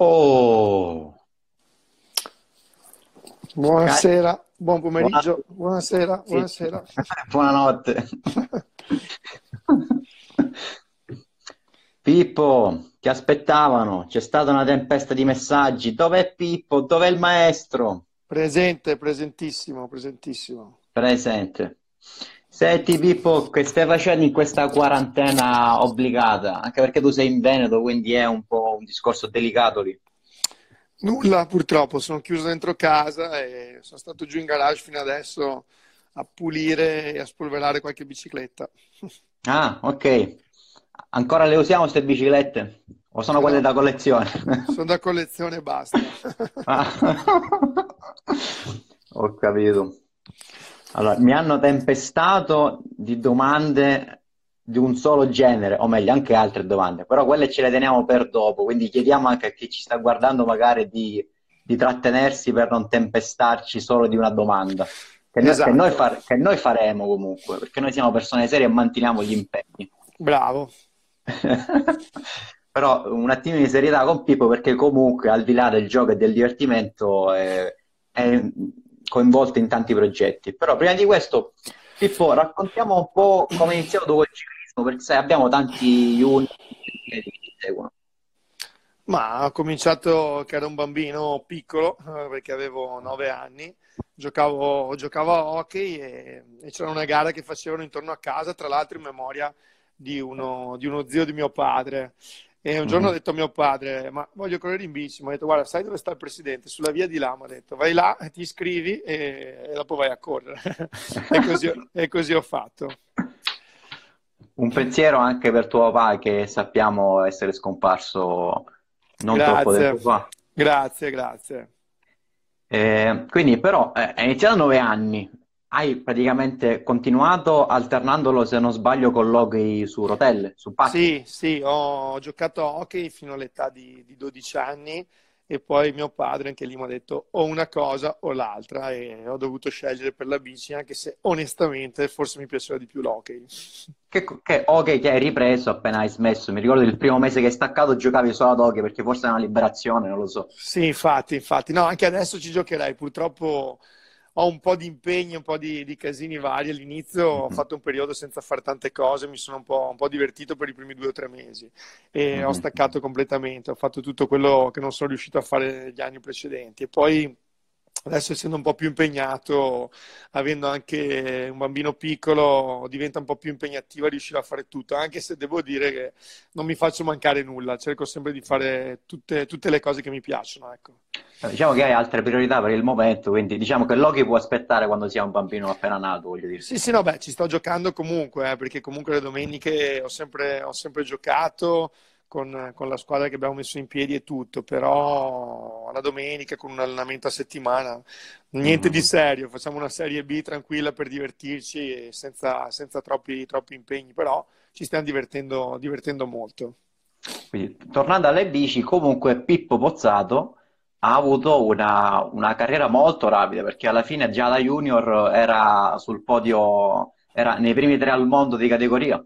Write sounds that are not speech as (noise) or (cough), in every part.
Oh! Buonasera, buon pomeriggio, buonasera, sì. buonasera. (laughs) Buonanotte. (laughs) Pippo, ti aspettavano, c'è stata una tempesta di messaggi. Dov'è Pippo? Dov'è il maestro? Presente, presentissimo, presentissimo. Presente. Senti Pippo, che stai facendo in questa quarantena obbligata? Anche perché tu sei in Veneto, quindi è un po' un discorso delicato lì. Nulla, purtroppo, sono chiuso dentro casa e sono stato giù in garage fino adesso a pulire e a spolverare qualche bicicletta. (laughs) Ah, ok. Ancora le usiamo queste biciclette? O sono no, quelle da collezione? (laughs) Sono da collezione e basta. (laughs) Ah. Ho capito. Allora, mi hanno tempestato di domande di un solo genere, o meglio, anche altre domande, però quelle ce le teniamo per dopo, quindi chiediamo anche a chi ci sta guardando magari di, di trattenersi per non tempestarci solo di una domanda, che noi, esatto. che, noi far, che noi faremo comunque, perché noi siamo persone serie e manteniamo gli impegni. Bravo. (laughs) però un attimo di serietà con Pippo, perché comunque al di là del gioco e del divertimento è, è coinvolto in tanti progetti. Però prima di questo, Pippo, raccontiamo un po' come è iniziato il ciclismo perché sai, abbiamo tanti unici che ci seguono. Ma ho cominciato che ero un bambino piccolo, eh, perché avevo nove anni, giocavo, giocavo a hockey e, e, c'era una gara che facevano intorno a casa, tra l'altro in memoria di uno, di uno zio di mio padre. E un giorno mm-hmm. ho detto a mio padre, ma voglio correre in bici, mi ha detto guarda, sai dove sta il presidente? Sulla via di là, mi ha detto, vai là, ti iscrivi e, e dopo vai a correre. (laughs) e, così, e così ho fatto. Un pensiero anche per tuo papà che sappiamo essere scomparso non grazie. troppo tempo fa. Grazie, grazie. Eh, quindi però eh, è iniziato a nove anni, hai praticamente continuato alternandolo se non sbaglio con l'hockey su rotelle, su patti. Sì, sì, ho giocato a hockey fino all'età di, di 12 anni e poi mio padre anche lì mi ha detto o una cosa o l'altra e ho dovuto scegliere per la bici anche se onestamente forse mi piaceva di più l'hockey. Che, che hockey che hai ripreso appena hai smesso? Mi ricordo il primo mese che hai staccato giocavi solo ad hockey perché forse è una liberazione, non lo so. Sì, infatti, infatti. No, anche adesso ci giocherei, purtroppo ho un po' di impegni, un po' di, di casini vari. All'inizio mm-hmm. ho mhm. fatto un periodo senza fare tante cose, mi sono un po', un po divertito per i primi due o tre mesi e mm-hmm. ho staccato completamente, ho fatto tutto quello che non sono riuscito a fare gli anni precedenti. E poi adesso essendo un po' più impegnato, avendo anche un bambino piccolo, diventa un po' più impegnativa riuscire a fare tutto, anche se devo dire che non mi faccio mancare nulla, cerco sempre di fare tutte, tutte le cose che mi piacciono. Ecco. Diciamo che hai altre priorità per il momento, quindi diciamo che Loki può aspettare quando sia un bambino appena nato, voglio dire. Sì, sì, no, beh, ci sto giocando comunque, eh, perché comunque le domeniche ho sempre, ho sempre giocato, con, con, la squadra che abbiamo messo in piedi e tutto, però la domenica con un allenamento a settimana, niente mm. di serio, facciamo una serie B tranquilla per divertirci e senza, senza troppi, troppi, impegni, però ci stiamo divertendo, divertendo molto. Quindi, tornando alle bici, comunque Pippo Pozzato ha avuto una, una carriera molto rapida perché alla fine già da junior era sul podio, era nei primi tre al mondo di categoria.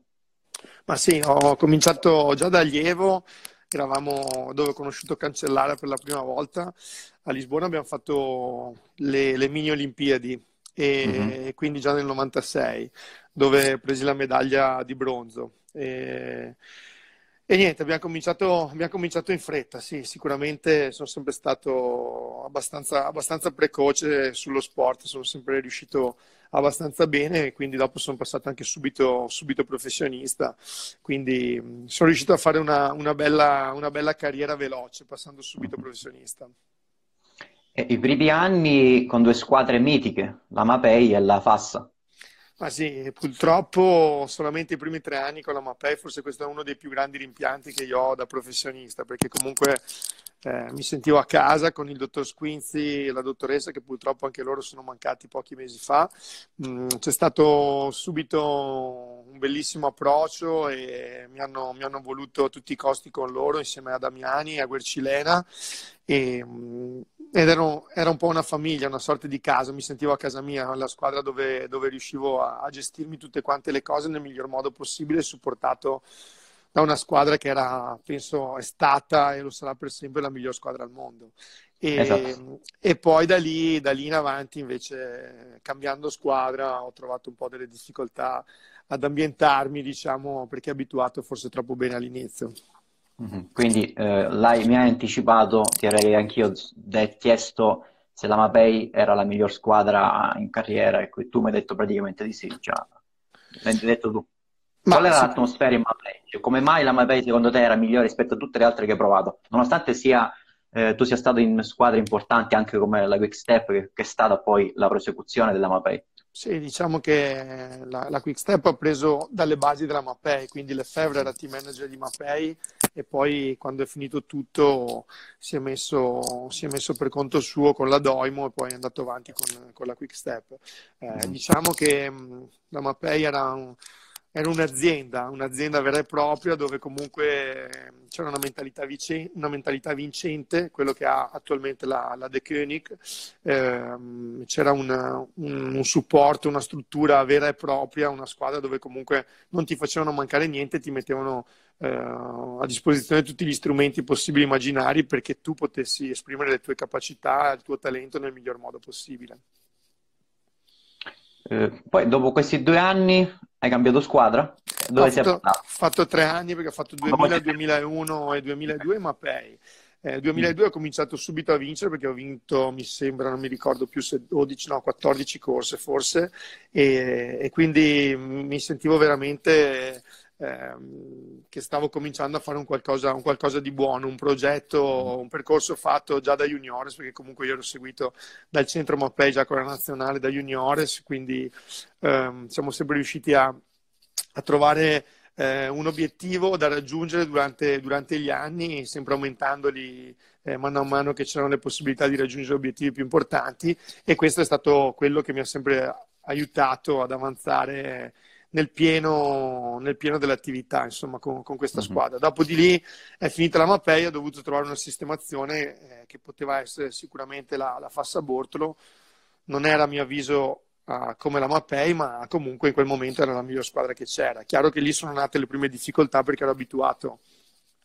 Ma sì, ho cominciato già da allievo, eravamo dove ho conosciuto Cancellara per la prima volta. A Lisbona abbiamo fatto le, le mini Olimpiadi e mm-hmm. quindi già nel 96, dove presi la medaglia di bronzo. E, e niente, abbiamo cominciato, abbiamo cominciato, in fretta, sì, sicuramente sono sempre stato abbastanza, abbastanza precoce sullo sport, sono sempre riuscito abbastanza bene e quindi dopo sono passato anche subito, subito professionista, quindi sono riuscito a fare una, una, bella, una bella carriera veloce passando subito professionista. E I primi anni con due squadre mitiche, la Mapei e la Fassa. Ma sì, purtroppo solamente i primi tre anni con la Mapei, forse questo è uno dei più grandi rimpianti che io ho da professionista, perché comunque eh, mi sentivo a casa con il dottor Squinzi e la dottoressa che purtroppo anche loro sono mancati pochi mesi fa. Mm, c'è stato subito un bellissimo approccio e mi hanno, mi hanno, voluto a tutti i costi con loro insieme a Damiani e a Guercilena e, mm, ed ero, era un po' una famiglia, una sorta di casa, mi sentivo a casa mia, la squadra dove, dove riuscivo a, a gestirmi tutte quante le cose nel miglior modo possibile, supportato da una squadra che era, penso, è stata e lo sarà per sempre la miglior squadra al mondo. E, esatto. e poi da lì, da lì in avanti, invece, cambiando squadra, ho trovato un po' delle difficoltà ad ambientarmi, diciamo, perché abituato forse troppo bene all'inizio. Mm-hmm. Quindi eh, mi hai anticipato, ti avrei anch'io de- chiesto se la Mapei era la miglior squadra in carriera e tu mi hai detto praticamente di sì, già. L'hai detto tu. Ma Qual era sì. l'atmosfera in Mapei? Cioè, come mai la Mapei secondo te era migliore rispetto a tutte le altre che hai provato? Nonostante sia, eh, tu sia stato in squadre importanti anche come la Quick Step, che, che è stata poi la prosecuzione della Mapei. Sì, diciamo che la, la Quick Step ha preso dalle basi della Mapei, quindi Lefebvre era team manager di Mapei e poi quando è finito tutto si è messo, si è messo per conto suo con la Doimo e poi è andato avanti con, con la Quick Step. Eh, diciamo che mh, la Mapei era un, era un'azienda, un'azienda vera e propria dove comunque c'era una mentalità, vice, una mentalità vincente, quello che ha attualmente la, la De Koenig, eh, c'era una, un, un, supporto, una struttura vera e propria, una squadra dove comunque non ti facevano mancare niente, ti mettevano eh, a disposizione tutti gli strumenti possibili e immaginari perché tu potessi esprimere le tue capacità, il tuo talento nel miglior modo possibile. Eh, poi dopo questi due anni hai cambiato squadra? Dove ho fatto, fatto, tre anni perché ho fatto 2000, 2001 e 2002 Mapei. Nel eh, 2002 ho cominciato subito a vincere perché ho vinto, mi sembra, non mi ricordo più se 12, no, 14 corse forse e, e quindi mi sentivo veramente ehm, che stavo cominciando a fare un qualcosa, un qualcosa, di buono, un progetto, un percorso fatto già da juniores, perché comunque io ero seguito dal centro Mappei già con la nazionale da juniores, quindi ehm, siamo sempre riusciti a, a trovare eh, un obiettivo da raggiungere durante, durante gli anni, sempre aumentandoli eh, mano a mano che c'erano le possibilità di raggiungere obiettivi più importanti e questo è stato quello che mi ha sempre aiutato ad avanzare nel pieno, nel pieno dell'attività insomma, con, con questa uh-huh. squadra. Dopo di lì è finita la Mapei, ho dovuto trovare una sistemazione eh, che poteva essere sicuramente la, la Fassa Bortolo. Non era a mio avviso uh, come la Mapei, ma comunque in quel momento era la miglior squadra che c'era. Chiaro che lì sono nate le prime difficoltà perché ero abituato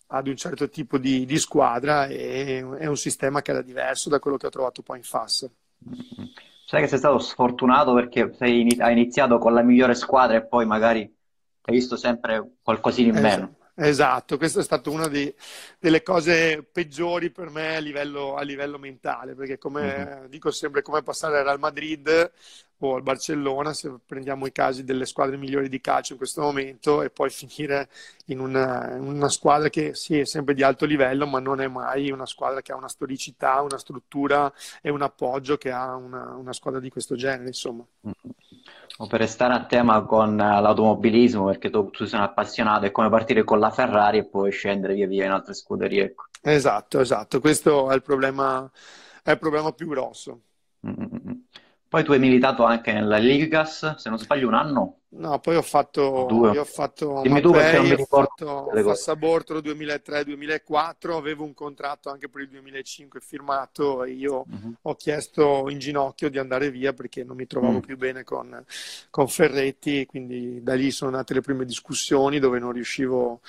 ad un certo tipo di, di squadra e è un sistema che era diverso da quello che ho trovato poi in FAS. Uh-huh. Sai che sei stato sfortunato perché sei, hai iniziato con la migliore squadra e poi magari hai visto sempre qualcosina in meno. Esatto, questa è stata una di, delle cose peggiori per me a livello, a livello mentale, perché come uh-huh. dico sempre, come passare al Real Madrid o al Barcellona, se prendiamo i casi delle squadre migliori di calcio in questo momento, e poi finire in una, in una, squadra che sì, è sempre di alto livello, ma non è mai una squadra che ha una storicità, una struttura e un appoggio che ha una, una squadra di questo genere, insomma. O per restare a tema con l'automobilismo, perché tu, tu sei un appassionato, è come partire con la Ferrari e poi scendere via via in altre scuderie. Ecco. Esatto, esatto, questo è il problema, è il problema più grosso. Mm-hmm. Poi tu hai militato anche nella Ligas, se non sbaglio, un anno? No, poi ho fatto, Due. ho fatto Dimmi tu perché non mi ricordo. Ho fatto Bortolo 2003-2004, avevo un contratto anche per il 2005 firmato e io uh-huh. ho chiesto in ginocchio di andare via perché non mi trovavo uh-huh. più bene con, con Ferretti, quindi da lì sono nate le prime discussioni dove non riuscivo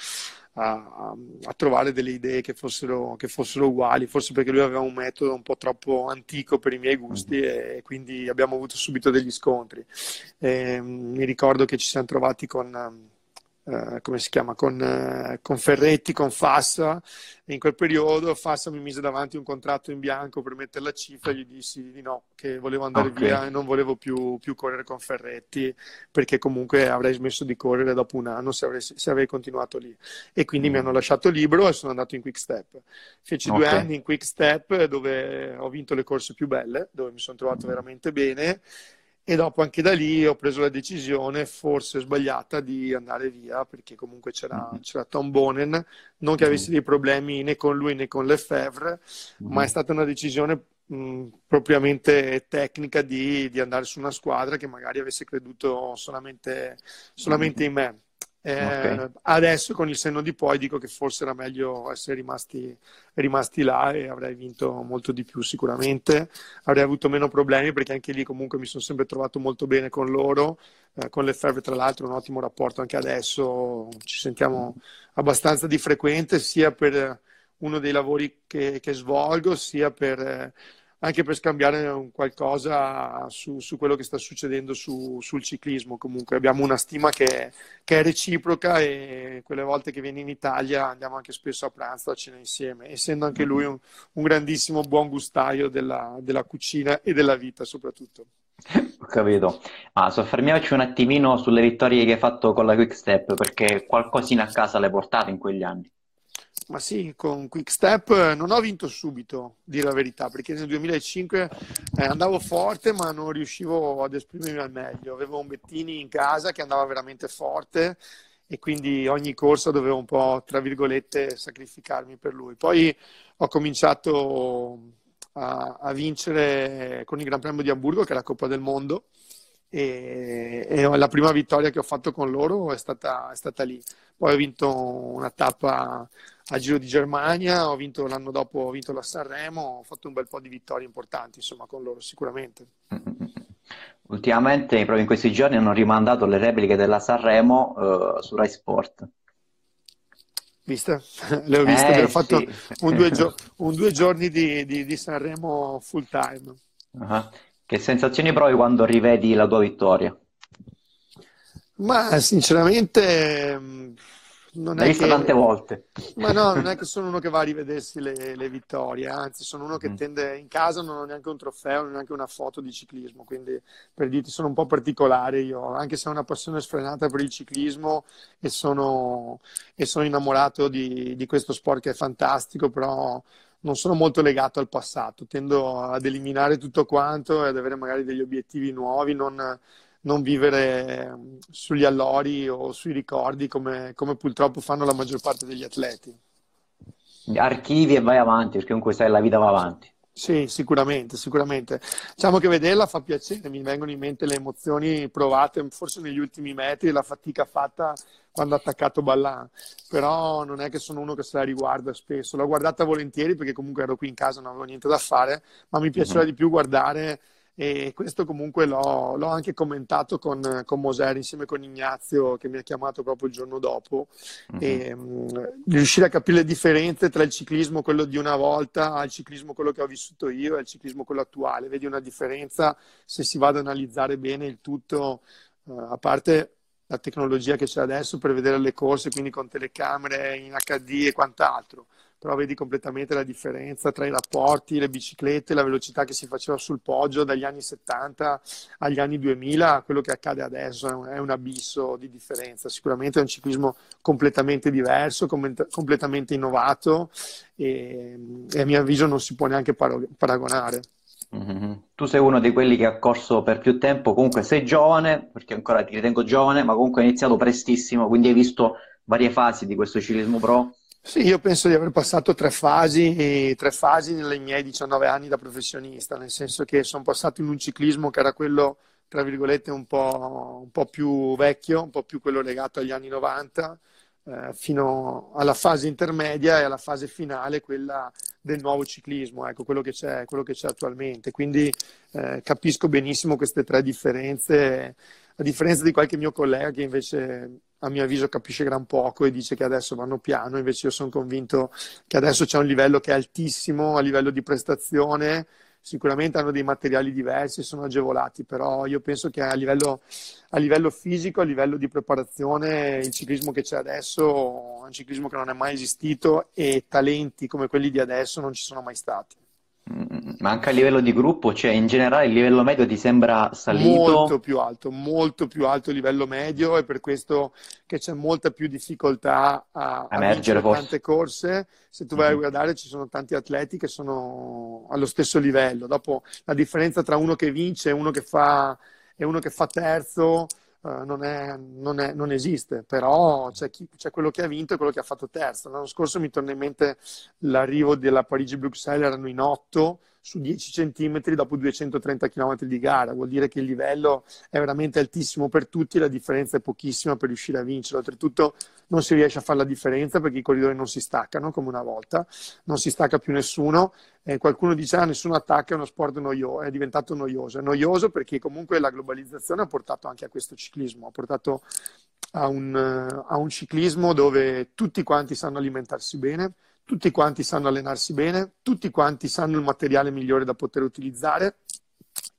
a, a, trovare delle idee che fossero, che fossero, uguali, forse perché lui aveva un metodo un po' troppo antico per i miei gusti mm-hmm. e quindi abbiamo avuto subito degli scontri. E, mi ricordo che ci siamo trovati con eh, come si chiama, con, eh, con, Ferretti, con Fassa. E in quel periodo Fassa mi mise davanti un contratto in bianco per mettere la cifra e gli dissi di no, che volevo andare okay. via e non volevo più, più, correre con Ferretti perché comunque avrei smesso di correre dopo un anno se avrei, se avrei continuato lì. E quindi mm. mi hanno lasciato libero e sono andato in Quick Step. Feci okay. due anni in Quick Step dove ho vinto le corse più belle, dove mi sono trovato veramente bene e dopo anche da lì ho preso la decisione, forse sbagliata, di andare via perché comunque c'era, mm-hmm. c'era Tom Bonen, non che avessi mm-hmm. dei problemi né con lui né con Lefebvre, mm-hmm. ma è stata una decisione mh, propriamente tecnica di, di, andare su una squadra che magari avesse creduto solamente, solamente in me. Eh, okay. Adesso con il senno di poi dico che forse era meglio essere rimasti, rimasti, là e avrei vinto molto di più sicuramente, avrei avuto meno problemi perché anche lì comunque mi sono sempre trovato molto bene con loro, eh, con le Ferve tra l'altro un ottimo rapporto anche adesso, ci sentiamo abbastanza di frequente sia per uno dei lavori che, che svolgo sia per... Eh, anche per scambiare qualcosa su, su, quello che sta succedendo su, sul ciclismo. Comunque abbiamo una stima che, che, è reciproca e quelle volte che viene in Italia andiamo anche spesso a pranzo a cena insieme, essendo anche lui un, un grandissimo buon gustaio della, della, cucina e della vita soprattutto. Ho capito. Ah, soffermiamoci un attimino sulle vittorie che hai fatto con la Quick Step, perché qualcosina a casa l'hai portato in quegli anni. Ma sì, con Quick Step non ho vinto subito, dire la verità, perché nel 2005 eh, andavo forte ma non riuscivo ad esprimermi al meglio. Avevo un Bettini in casa che andava veramente forte e quindi ogni corsa dovevo un po', tra virgolette, sacrificarmi per lui. Poi ho cominciato a, a vincere con il Gran Premio di Hamburgo, che è la Coppa del Mondo, e, e, la prima vittoria che ho fatto con loro è stata, è stata lì. Poi ho vinto una tappa a Giro di Germania, ho vinto l'anno dopo ho vinto la Sanremo, ho fatto un bel po' di vittorie importanti insomma con loro sicuramente. Ultimamente, proprio in questi giorni, hanno rimandato le repliche della Sanremo uh, su Rai Sport. Viste? (laughs) Le ho viste, eh, ho fatto sì. un, due gio- (laughs) un, due giorni di, di, di Sanremo full time. Uh-huh. Che sensazioni provi quando rivedi la tua vittoria? Ma sinceramente non è che... tante volte. Ma no, non è (laughs) che sono uno che va a rivedersi le, le vittorie, anzi sono uno che mm. tende in casa non ho neanche un trofeo, neanche una foto di ciclismo, quindi per dirti sono un po' particolare io, anche se ho una passione sfrenata per il ciclismo e sono, e sono innamorato di, di questo sport che è fantastico, però non sono molto legato al passato, tendo ad eliminare tutto quanto e ad avere magari degli obiettivi nuovi, non, non vivere sugli allori o sui ricordi come, come, purtroppo fanno la maggior parte degli atleti. Archivi e vai avanti, perché comunque sai la vita va avanti. Sì, sicuramente, sicuramente. Diciamo che vederla fa piacere, mi vengono in mente le emozioni provate forse negli ultimi metri, la fatica fatta quando ha attaccato Ballan, però non è che sono uno che se la riguarda spesso, l'ho guardata volentieri perché comunque ero qui in casa, non avevo niente da fare, ma mi piaceva mm-hmm. di più guardare e questo comunque l'ho, l'ho anche commentato con, con, Moser insieme con Ignazio che mi ha chiamato proprio il giorno dopo. Uh-huh. e um, riuscire a capire le differenze tra il ciclismo quello di una volta al ciclismo quello che ho vissuto io e il ciclismo quello attuale. Vedi una differenza se si va ad analizzare bene il tutto uh, a parte la tecnologia che c'è adesso per vedere le corse quindi con telecamere in HD e quant'altro però vedi completamente la differenza tra i rapporti, le biciclette, la velocità che si faceva sul poggio dagli anni 70 agli anni 2000, quello che accade adesso è un, è un abisso di differenza. Sicuramente è un ciclismo completamente diverso, com- completamente innovato e, e, a mio avviso non si può neanche paragonare. Mm-hmm. Tu sei uno di quelli che ha corso per più tempo, comunque sei giovane, perché ancora ti ritengo giovane, ma comunque hai iniziato prestissimo, quindi hai visto varie fasi di questo ciclismo pro sì, io penso di aver passato tre fasi, tre fasi nei miei 19 anni da professionista, nel senso che sono passato in un ciclismo che era quello, tra virgolette, un po', un po più vecchio, un po' più quello legato agli anni 90, eh, fino alla fase intermedia e alla fase finale, quella del nuovo ciclismo, ecco, quello che c'è, quello che c'è attualmente. Quindi eh, capisco benissimo queste tre differenze, a differenza di qualche mio collega che invece a mio avviso capisce gran poco e dice che adesso vanno piano, invece io sono convinto che adesso c'è un livello che è altissimo a livello di prestazione, sicuramente hanno dei materiali diversi, sono agevolati, però io penso che a livello, a livello fisico, a livello di preparazione, il ciclismo che c'è adesso è un ciclismo che non è mai esistito e talenti come quelli di adesso non ci sono mai stati. Ma anche a livello di gruppo, cioè in generale il livello medio ti sembra salito? Molto più alto, molto più alto il livello medio e per questo che c'è molta più difficoltà a, a vincere tante corse. Se tu vai mm-hmm. a guardare ci sono tanti atleti che sono allo stesso livello. Dopo la differenza tra uno che vince e uno che fa, e uno che fa terzo Uh, non, è, non, è, non, esiste, però c'è, chi, c'è, quello che ha vinto e quello che ha fatto terzo. L'anno scorso mi torna in mente l'arrivo della Parigi-Bruxelles, erano in otto su 10 centimetri dopo 230 km di gara, vuol dire che il livello è veramente altissimo per tutti la differenza è pochissima per riuscire a vincere. Oltretutto non si riesce a fare la differenza perché i corridori non si staccano come una volta, non si stacca più nessuno. Eh, qualcuno dice ah, nessuno attacca, è uno sport noioso, è diventato noioso. È noioso perché comunque la globalizzazione ha portato anche a questo ciclismo, ha portato a un, a un ciclismo dove tutti quanti sanno alimentarsi bene, tutti quanti sanno allenarsi bene, tutti quanti sanno il materiale migliore da poter utilizzare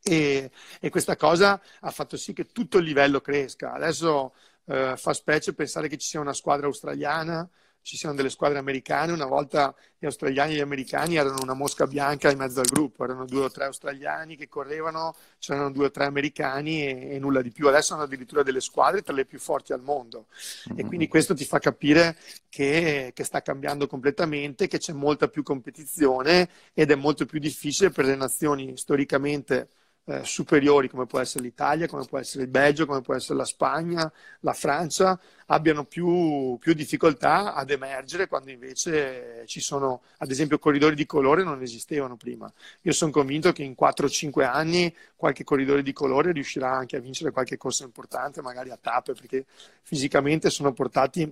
e, e questa cosa ha fatto sì che tutto il livello cresca. Adesso eh, fa specie pensare che ci sia una squadra australiana ci siano delle squadre americane, una volta gli australiani e gli americani erano una mosca bianca in mezzo al gruppo, erano due o tre australiani che correvano, c'erano due o tre americani e, e nulla di più. Adesso hanno addirittura delle squadre tra le più forti al mondo e quindi questo ti fa capire che, che sta cambiando completamente, che c'è molta più competizione ed è molto più difficile per le nazioni storicamente eh, superiori come può essere l'Italia, come può essere il Belgio, come può essere la Spagna, la Francia, abbiano più, più, difficoltà ad emergere quando invece ci sono, ad esempio, corridori di colore non esistevano prima. Io sono convinto che in 4-5 anni qualche corridore di colore riuscirà anche a vincere qualche corsa importante, magari a tappe, perché fisicamente sono portati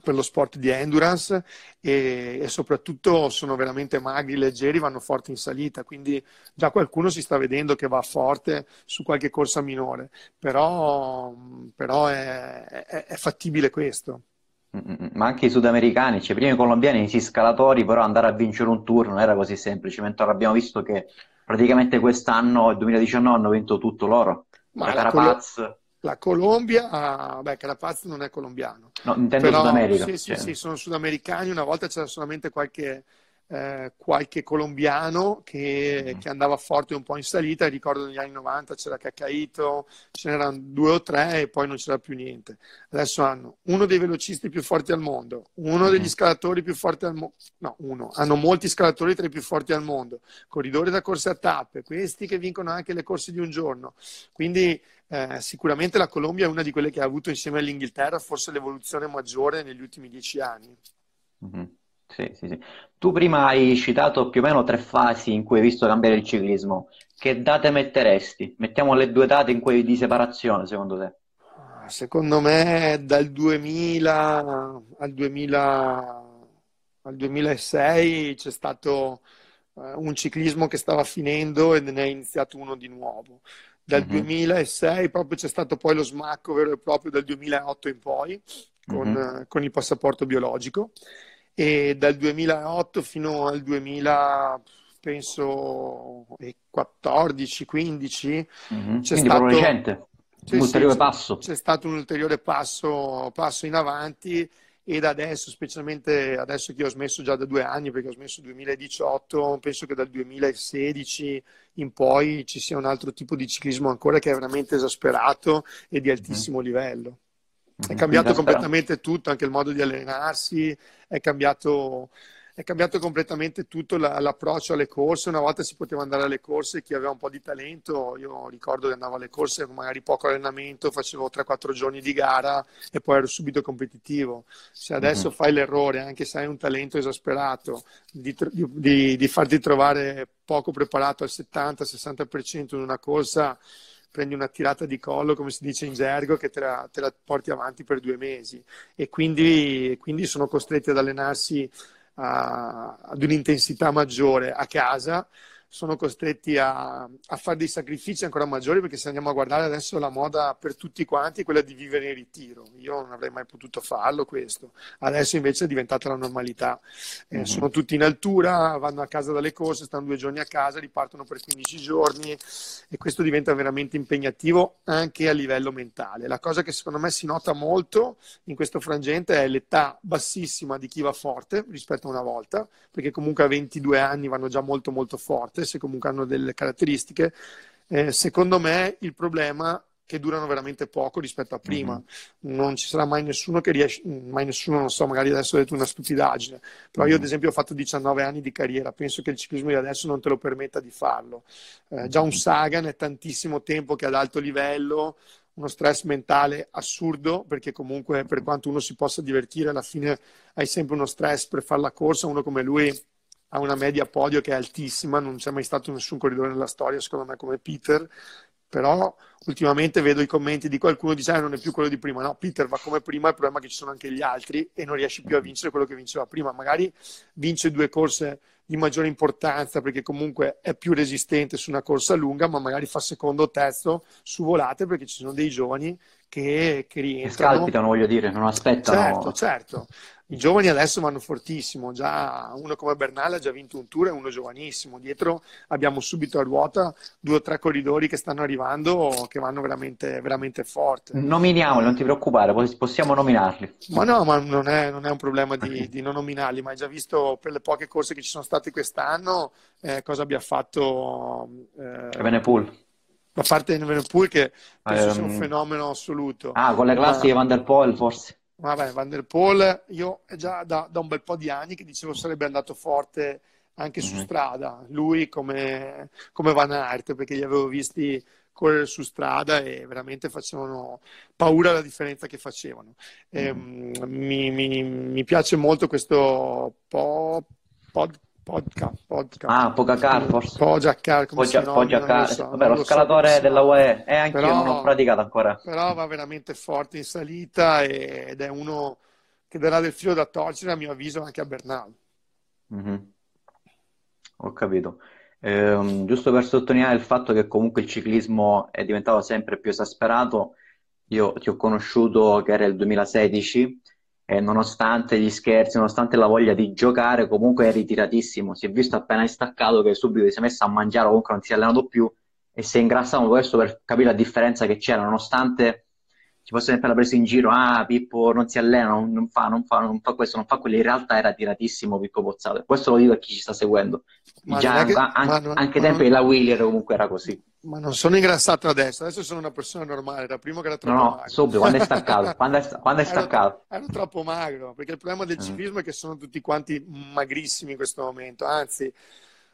per lo sport di endurance e, e, soprattutto sono veramente magri, leggeri, vanno forti in salita, quindi già qualcuno si sta vedendo che va forte su qualche corsa minore, però, però è, è, è, fattibile questo. Ma anche i sudamericani, cioè prima i colombiani, i scalatori, però andare a vincere un tour non era così semplice, mentre abbiamo visto che praticamente quest'anno, il 2019, hanno vinto tutto loro. Ma Carapaz... Quello la Colombia, beh, Carapaz non è colombiano. No, intendo Però, Sud America. Sì, sì, cioè. sì, sono sudamericani. Una volta c'era solamente qualche, eh, qualche colombiano che, mm. che, andava forte un po' in salita. Ricordo negli anni 90 c'era Cacaito, ce n'erano due o tre e poi non c'era più niente. Adesso hanno uno dei velocisti più forti al mondo, uno degli mm. scalatori più forti al mondo. No, uno. Hanno molti scalatori tra i più forti al mondo. Corridori da corse a tappe, questi che vincono anche le corse di un giorno. Quindi eh, sicuramente la Colombia è una di quelle che ha avuto insieme all'Inghilterra forse l'evoluzione maggiore negli ultimi dieci anni. Mm-hmm. Sì, sì, sì. Tu prima hai citato più o meno tre fasi in cui hai visto cambiare il ciclismo. Che date metteresti? Mettiamo le due date in cui di separazione, secondo te? Secondo me dal 2000 al, 2000, al 2006 c'è stato uh, un ciclismo che stava finendo e ne è iniziato uno di nuovo dal mm-hmm. 2006 proprio c'è stato poi lo smacco vero e proprio dal 2008 in poi con, mm-hmm. con il passaporto biologico e dal 2008 fino al 2000 penso 14 15 mm-hmm. c'è Quindi stato recente. un ulteriore sì, passo c'è stato un ulteriore passo, passo in avanti e da adesso, specialmente adesso che ho smesso già da due anni, perché ho smesso nel 2018, penso che dal 2016 in poi ci sia un altro tipo di ciclismo ancora che è veramente esasperato e di mhm. altissimo livello. È cambiato completamente tutto, anche il modo di allenarsi, è cambiato è cambiato completamente tutto l'approccio alle corse. Una volta si poteva andare alle corse chi aveva un po' di talento, io ricordo che andavo alle corse con magari poco allenamento, facevo 3-4 giorni di gara e poi ero subito competitivo. Se adesso mm-hmm. fai l'errore, anche se hai un talento esasperato, di, di, di farti trovare poco preparato al 70-60% in una corsa, prendi una tirata di collo, come si dice in gergo, che te la, te la porti avanti per due mesi. E quindi, quindi sono costretti ad allenarsi a, ad un'intensità maggiore a casa, sono costretti a, a, fare dei sacrifici ancora maggiori perché se andiamo a guardare adesso la moda per tutti quanti è quella di vivere in ritiro. Io non avrei mai potuto farlo questo. Adesso invece è diventata la normalità. Eh, mm-hmm. Sono tutti in altura, vanno a casa dalle corse, stanno due giorni a casa, ripartono per 15 giorni e questo diventa veramente impegnativo anche a livello mentale. La cosa che secondo me si nota molto in questo frangente è l'età bassissima di chi va forte rispetto a una volta, perché comunque a 22 anni vanno già molto molto forte se comunque hanno delle caratteristiche. Eh, secondo me il problema che durano veramente poco rispetto a prima. Mm-hmm. Non ci sarà mai nessuno che riesce, mai nessuno, non so, magari adesso ho detto una stupidaggine, però mm-hmm. io ad esempio ho fatto 19 anni di carriera, penso che il ciclismo di adesso non te lo permetta di farlo. Eh, già un Sagan è tantissimo tempo che è ad alto livello, uno stress mentale assurdo, perché comunque per quanto uno si possa divertire, alla fine hai sempre uno stress per fare la corsa, uno come lui ha una media podio che è altissima, non c'è mai stato nessun corridore nella storia, secondo me, come Peter, però ultimamente vedo i commenti di qualcuno dice ah, non è più quello di prima. No, Peter va come prima, il problema è che ci sono anche gli altri e non riesci più a vincere quello che vinceva prima. Magari vince due corse di maggiore importanza perché comunque è più resistente su una corsa lunga, ma magari fa secondo o terzo su volate perché ci sono dei giovani che, che rientrano. Scalpitano, voglio dire, non aspettano. Certo, certo. I giovani adesso vanno fortissimo, già uno come Bernal ha già vinto un tour, è uno giovanissimo. Dietro abbiamo subito a ruota due o tre corridori che stanno arrivando che vanno veramente, veramente forte. Nominiamoli, non ti preoccupare, possiamo nominarli. Ma no, ma non è, non è un problema di, di, non nominarli, ma hai già visto per le poche corse che ci sono state quest'anno eh, cosa abbia fatto eh, Benepool. A parte Benepool che penso um, sia un fenomeno assoluto. Ah, con le classiche ma... Van der Poel forse. Vabbè, Van der Poel, io è già da, da, un bel po' di anni che dicevo sarebbe andato forte anche su mm-hmm. strada, lui come, come Van Aert, perché li avevo visti correre su strada e veramente facevano paura la differenza che facevano. Mm-hmm. E, mi, mi, mi, piace molto questo po, pod, Podca, podca. Ah, Pogacar forse. Pogacar, come Pogia, si Pogacar. So, Vabbè, lo, lo scalatore so della UE. E anche però, io non ho praticato ancora. Però va veramente forte in salita ed è uno che darà del filo da torcere, a mio avviso, anche a Bernal. Mm-hmm. Ho capito. Eh, giusto per sottolineare il fatto che comunque il ciclismo è diventato sempre più esasperato, io ti ho conosciuto che era il 2016 e nonostante gli scherzi, nonostante la voglia di giocare, comunque è ritiratissimo. Si è visto appena staccato che subito si è messo a mangiare, comunque non si è allenato più e si è ingrassato questo per capire la differenza che c'era, nonostante ci fosse sempre la presa in giro, ah Pippo non si allena, non, non, fa, non, fa, non fa questo, non fa quello, in realtà era tiratissimo Pippo Pozzato. Questo lo dico a chi ci sta seguendo. Già, che, an- an- anche ai tempi della Willier comunque era così. Ma non sono ingrassato adesso, adesso sono una persona normale, era prima che era troppo no, no, magro. subito, quando è staccato, (laughs) quando è, quando è staccato. Ero, ero, troppo magro, perché il problema del mm. ciclismo mm. è che sono tutti quanti magrissimi in questo momento, anzi,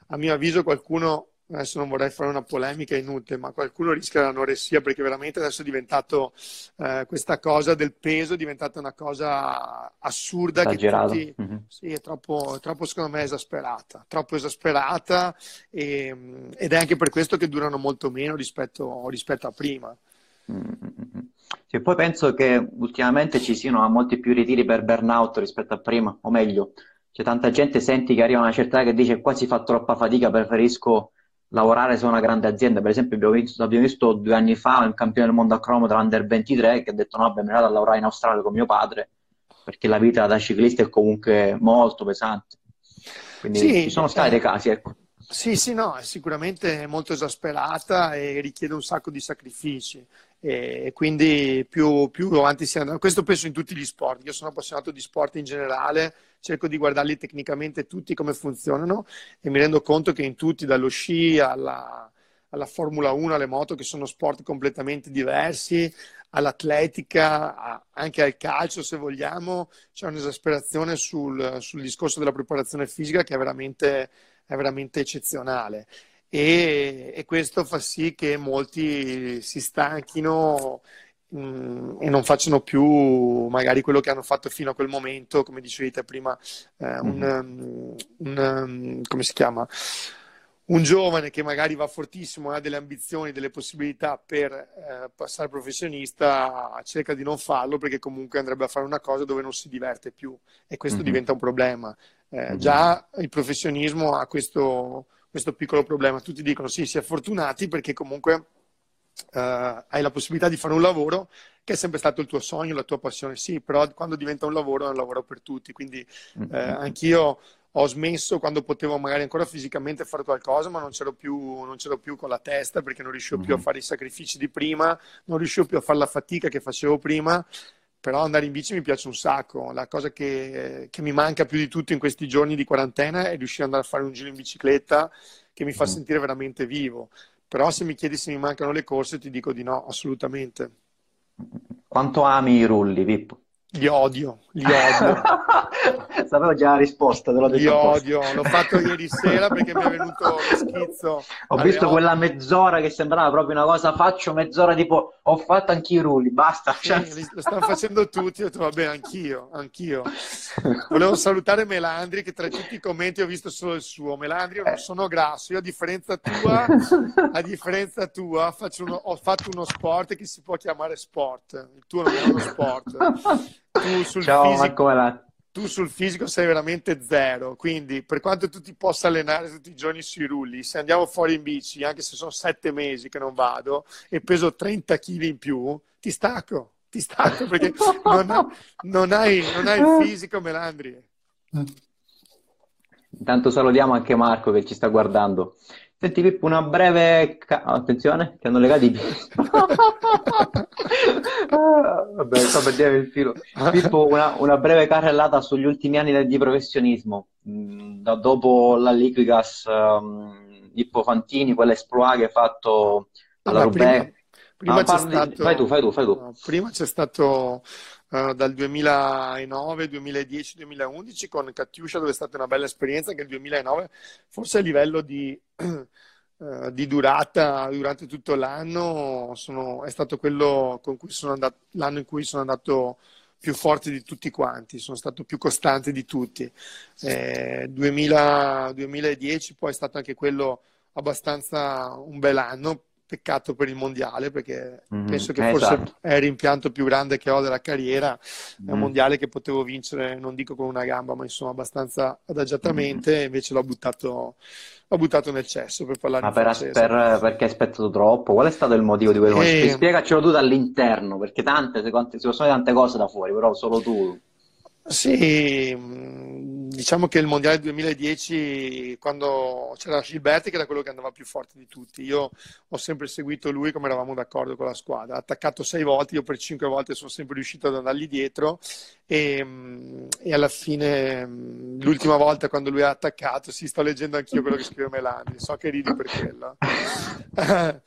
a mio avviso qualcuno adesso non vorrei fare una polemica inutile, ma qualcuno rischia l'anoressia perché veramente adesso è diventato eh, questa cosa del peso, è diventata una cosa assurda Esagerato. che tutti, mm-hmm. sì, è troppo, troppo, secondo me esasperata, troppo esasperata e, ed è anche per questo che durano molto meno rispetto, rispetto a prima. Mm-hmm. Sì, poi penso che ultimamente ci siano molti più ritiri per burnout rispetto a prima, o meglio, c'è tanta gente senti che arriva a una certa età che dice qua si fa troppa fatica, preferisco lavorare su una grande azienda. Per esempio, abbiamo visto, abbiamo visto due anni fa un campione del mondo a crono dell'Under 23 che ha detto: No, beh, mi vado a lavorare in Australia con mio padre perché la vita da ciclista è comunque molto pesante. Quindi sì, ci sono stati eh, dei casi, ecco. Sì, sì, no, è sicuramente molto esasperata e richiede un sacco di sacrifici e quindi più, più avanti si andrà. Questo penso in tutti gli sport. Io sono appassionato di sport in generale, cerco di guardarli tecnicamente tutti come funzionano e mi rendo conto che in tutti, dallo sci alla, alla Formula 1, alle moto, che sono sport completamente diversi, all'atletica, anche al calcio se vogliamo, c'è un'esasperazione sul, sul discorso della preparazione fisica che è veramente è veramente eccezionale. E, e, questo fa sì che molti si stanchino mh, mm, e non facciano più magari quello che hanno fatto fino a quel momento, come dicevi te prima, eh, un, mm-hmm. un, un, come si chiama? un giovane che magari va fortissimo, ha delle ambizioni, delle possibilità per eh, passare professionista, cerca di non farlo perché comunque andrebbe a fare una cosa dove non si diverte più e questo mm-hmm. diventa un problema. Eh, mm-hmm. Già il professionismo ha questo, questo, piccolo problema. Tutti dicono sì, si è fortunati perché comunque eh, hai la possibilità di fare un lavoro che è sempre stato il tuo sogno, la tua passione. Sì, però quando diventa un lavoro è un lavoro per tutti. Quindi mm-hmm. anch'io ho smesso quando potevo magari ancora fisicamente fare qualcosa, ma non c'ero più, non c'ero più con la testa perché non riuscivo mm-hmm. più a mhm. fare i sacrifici di prima, non riuscivo più a fare la fatica che facevo prima. Però andare in bici mi piace un sacco. La cosa che, che mi manca più di tutto in questi giorni di quarantena è riuscire ad andare a fare un giro in bicicletta che mi fa mm-hmm. sentire veramente vivo. Però se mi chiedi se mi mancano le corse, ti dico di no, assolutamente. Quanto ami i rulli, Pippo? Li odio, Li odio. (laughs) Sapevo già la risposta, te l'ho detto. Li odio, l'ho fatto ieri sera perché mi è venuto lo schizzo. Ho visto quella mezz'ora che sembrava proprio una cosa, faccio mezz'ora tipo, ho fatto anch'io i rulli, basta. Sì, lo stanno facendo tutti, ho detto vabbè anch'io, anch'io. (laughs) Volevo salutare Melandri che tra tutti i commenti ho visto solo il suo. Melandri, io non sono grasso, io a differenza (laughs) tua, a differenza tua uno, ho fatto uno sport che si può chiamare sport, il tuo non è uno sport tu sul, Ciao, fisico, tu sul fisico sei veramente zero, quindi per quanto tu ti possa allenare tutti i giorni sui rulli, se andiamo fuori in bici, anche se sono sette mesi che non vado e peso 30 kg in più, ti stacco, ti stacco perché (laughs) non, non, hai, non hai il fisico Melandri. Intanto salutiamo anche Marco che ci sta guardando. Senti Pippo, una breve... Ca- attenzione, che hanno legato i piedi. ah, vabbè, sto per dire il filo. Pippo, una, una, breve carrellata sugli ultimi anni di professionismo. Mm, da dopo la Liquigas, um, Pippo Fantini, quell'esploit che hai fatto alla allora, Prima, prima ah, parli... stato... Fai tu, fai tu, fai tu. No, prima c'è stato uh, dal 2009, 2010, 2011 con Katiuscia dove è stata una bella esperienza che il 2009 forse a livello di, uh, (clears throat) di durata durante tutto l'anno sono, è stato quello con cui sono andato, l'anno in cui sono andato più forte di tutti quanti, sono stato più costante di tutti. Eh, 2000, 2010 poi è stato anche quello abbastanza un bel anno peccato per il mondiale perché mm-hmm. penso che forse esatto. è il rimpianto più grande che ho della carriera, mm-hmm. è un mondiale che potevo vincere, non dico con una gamba, ma insomma abbastanza adagiatamente, mm-hmm. invece l'ho buttato, l'ho buttato, nel cesso per parlare ma per, per, perché hai aspettato troppo? Qual è stato il motivo di quello? E... Spiegacelo tu dall'interno, perché tante, si possono tante cose da fuori, però solo tu. Sì, diciamo che il mondiale 2010, quando c'era Gilberti, che era quello che andava più forte di tutti, io ho sempre seguito lui come eravamo d'accordo con la squadra. Ha attaccato sei volte, io per cinque volte sono sempre riuscito ad andargli dietro e, e alla fine, l'ultima volta quando lui ha attaccato, sì, sto leggendo anch'io quello che scrive Melani, so che ridi per quello. (laughs)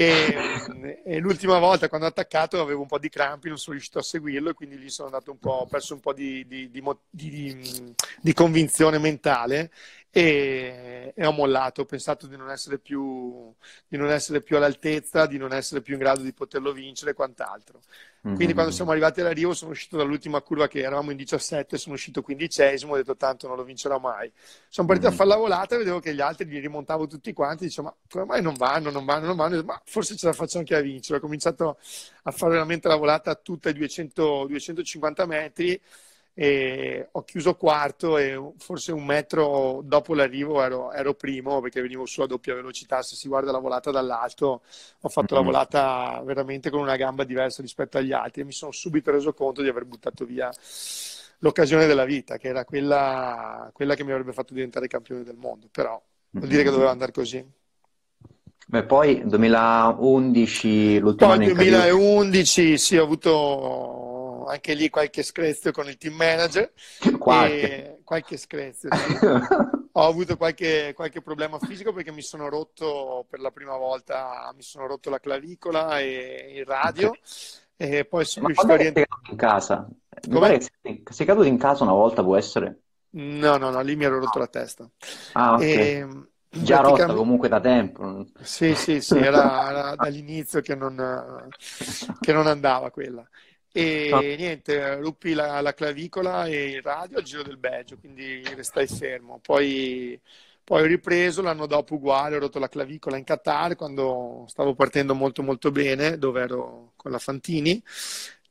E, e, l'ultima volta quando ho attaccato avevo un po' di crampi, non sono riuscito a seguirlo e quindi lì sono andato un po', ho perso un po' di, di, di, di convinzione mentale e, e, ho mollato, ho pensato di non, essere più, di non essere più all'altezza, di non essere più in grado di poterlo vincere e quant'altro. Quindi mm-hmm. quando siamo arrivati all'arrivo sono uscito dall'ultima curva che eravamo in 17, sono uscito quindicesimo, ho detto tanto non lo vincerò mai. Sono partito mm-hmm. a fare la volata e vedevo che gli altri li rimontavo tutti quanti, dicevo ma come mai non vanno, non vanno, non vanno, ma forse ce la faccio anche a vincere. Ho cominciato a fare veramente la volata tutta ai 200, 250 metri e ho chiuso quarto e forse un metro dopo l'arrivo ero, ero, primo perché venivo su a doppia velocità. Se si guarda la volata dall'alto, ho fatto mm-hmm. la volata veramente con una gamba diversa rispetto agli altri e mi sono subito reso conto di aver buttato via l'occasione della vita, che era quella, quella che mi avrebbe fatto diventare campione del mondo. Però vuol dire che doveva andare così. Beh, poi 2011, l'ultimo anno. Poi 2011, sì, ho avuto anche lì qualche screzio con il team manager. Qualche. qualche screzio. (laughs) Ho avuto qualche, qualche, problema fisico perché mi sono rotto per la prima volta, mi sono rotto la clavicola e il radio. E poi sono Ma riuscito a rientrare in casa. Come? Sei caduto in casa una volta, può essere? No, no, no, lì mi ero rotto la testa. Ah, ok. E, Già rotta comunque da tempo. Sì, sì, sì, era, era dall'inizio che non, che non andava quella. E ah. niente, ruppi la, la, clavicola e il radio al giro del Belgio, quindi restai fermo. Poi, poi ho ripreso l'anno dopo uguale, ho rotto la clavicola in Qatar quando stavo partendo molto molto bene, dove ero con la Fantini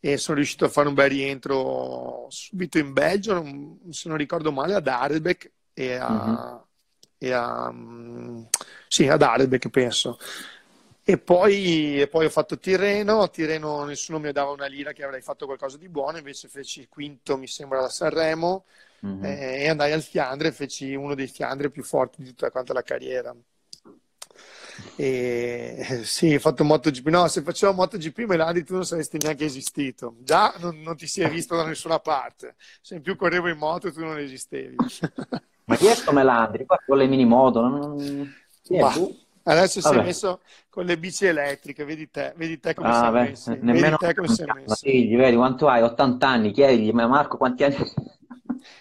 e sono riuscito a fare un bel rientro subito in Belgio, non, se non ricordo male, ad Arlbeck e a, mm-hmm. e a sì, ad Arlbeck penso. E poi, e poi, ho fatto Tirreno, a Tirreno nessuno mi dava una lira che avrei fatto qualcosa di buono, invece feci quinto, mi sembra, da Sanremo mm-hmm. eh, e andai al Fiandre, feci uno dei Fiandre più forti di tutta quanta la carriera. E, sì, ho fatto MotoGP. No, se facevo MotoGP, Melandi, tu non saresti neanche esistito. Già non, non ti si è visto da nessuna parte. Se in più correvo in moto, tu non esistevi. Ma chi è sto Melandri? Qua con le mini moto? Non... Chi è bah, Adesso Vabbè. si è messo con le bici elettriche, vedi te, vedi te come ah, sei messo. Nemmeno vedi te come sei messo. Figli, vedi quanto hai? 80 anni, chiedigli, ma Marco quanti anni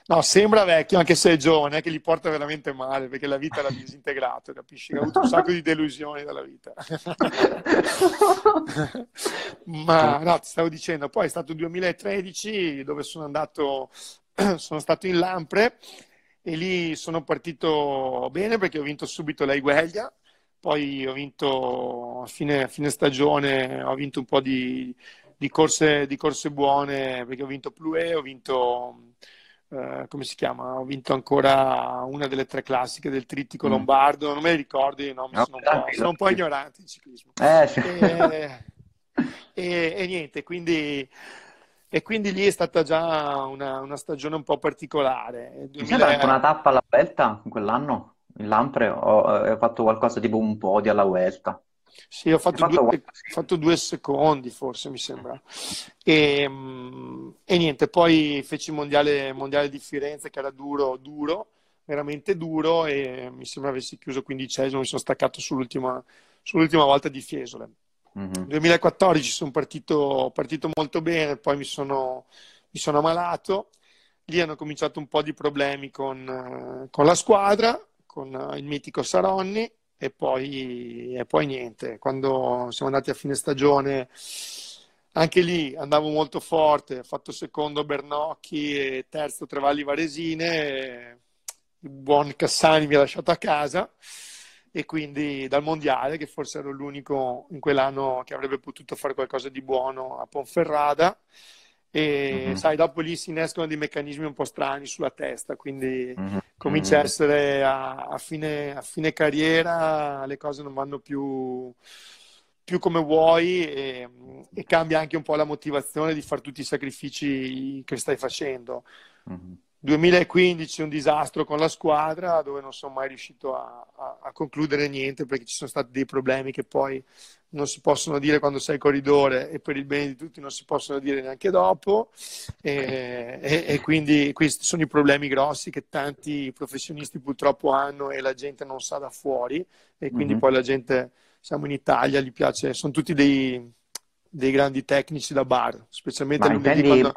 No, sembra vecchio anche se è giovane, che gli porta veramente male perché la vita l'ha disintegrato, capisci? Ha avuto un sacco di delusioni dalla vita. (laughs) Ma no, ti stavo dicendo, poi è stato il 2013 dove sono andato, (clears throat) sono stato in Lampre e lì sono partito bene perché ho vinto subito la Igueglia, poi ho vinto a fine, fine stagione, ho vinto un po' di, di, corse, di corse buone perché ho vinto Plue, ho vinto eh, come si chiama? Ho vinto ancora una delle tre classiche del trittico mm. lombardo, non me le ricordi, no, no, sono, un sono, un po', ignorante in ciclismo. Eh, sì. e, e, e, niente, quindi, e quindi lì è stata già una, una stagione un po' particolare. 2000... C'è anche una tappa alla Vuelta in quell'anno? In Lampre o hai fatto qualcosa tipo un podio alla Vuelta? Sì, ho fatto, fatto, due, fatto, due, secondi, forse mi sembra. E, mm, e niente, poi feci il mondiale, mondiale, di Firenze, che era duro, duro, veramente duro, e mi sembra avessi chiuso quindicesimo, mi sono staccato sull'ultima, sull'ultima volta di Fiesole. Mm-hmm. 2014 sono partito, partito, molto bene, poi mi sono, mi sono, ammalato. Lì hanno cominciato un po' di problemi con, con la squadra, con il mitico Saronni e poi, e poi niente. Quando siamo andati a fine stagione, anche lì andavo molto forte, ho fatto secondo Bernocchi e terzo Trevalli Varesine, il buon Cassani mi ha lasciato a casa. E quindi dal mondiale, che forse ero l'unico in quell'anno che avrebbe potuto fare qualcosa di buono a Ponferrada e mm-hmm. sai, dopo lì si innescono dei meccanismi un po' strani sulla testa, quindi mm-hmm. comincia a mhm. essere a, a, fine, a, fine, carriera, le cose non vanno più, più come vuoi e, e, cambia anche un po' la motivazione di fare tutti i sacrifici che stai facendo. Mm-hmm. 2015 un disastro con la squadra dove non sono mai riuscito a, a, a, concludere niente perché ci sono stati dei problemi che poi non si possono dire quando sei corridore e per il bene di tutti non si possono dire neanche dopo e, e, e quindi questi sono i problemi grossi che tanti professionisti purtroppo hanno e la gente non sa da fuori e quindi mm-hmm. poi la gente siamo in Italia gli piace sono tutti dei dei grandi tecnici da bar, specialmente Ma lunedì quando...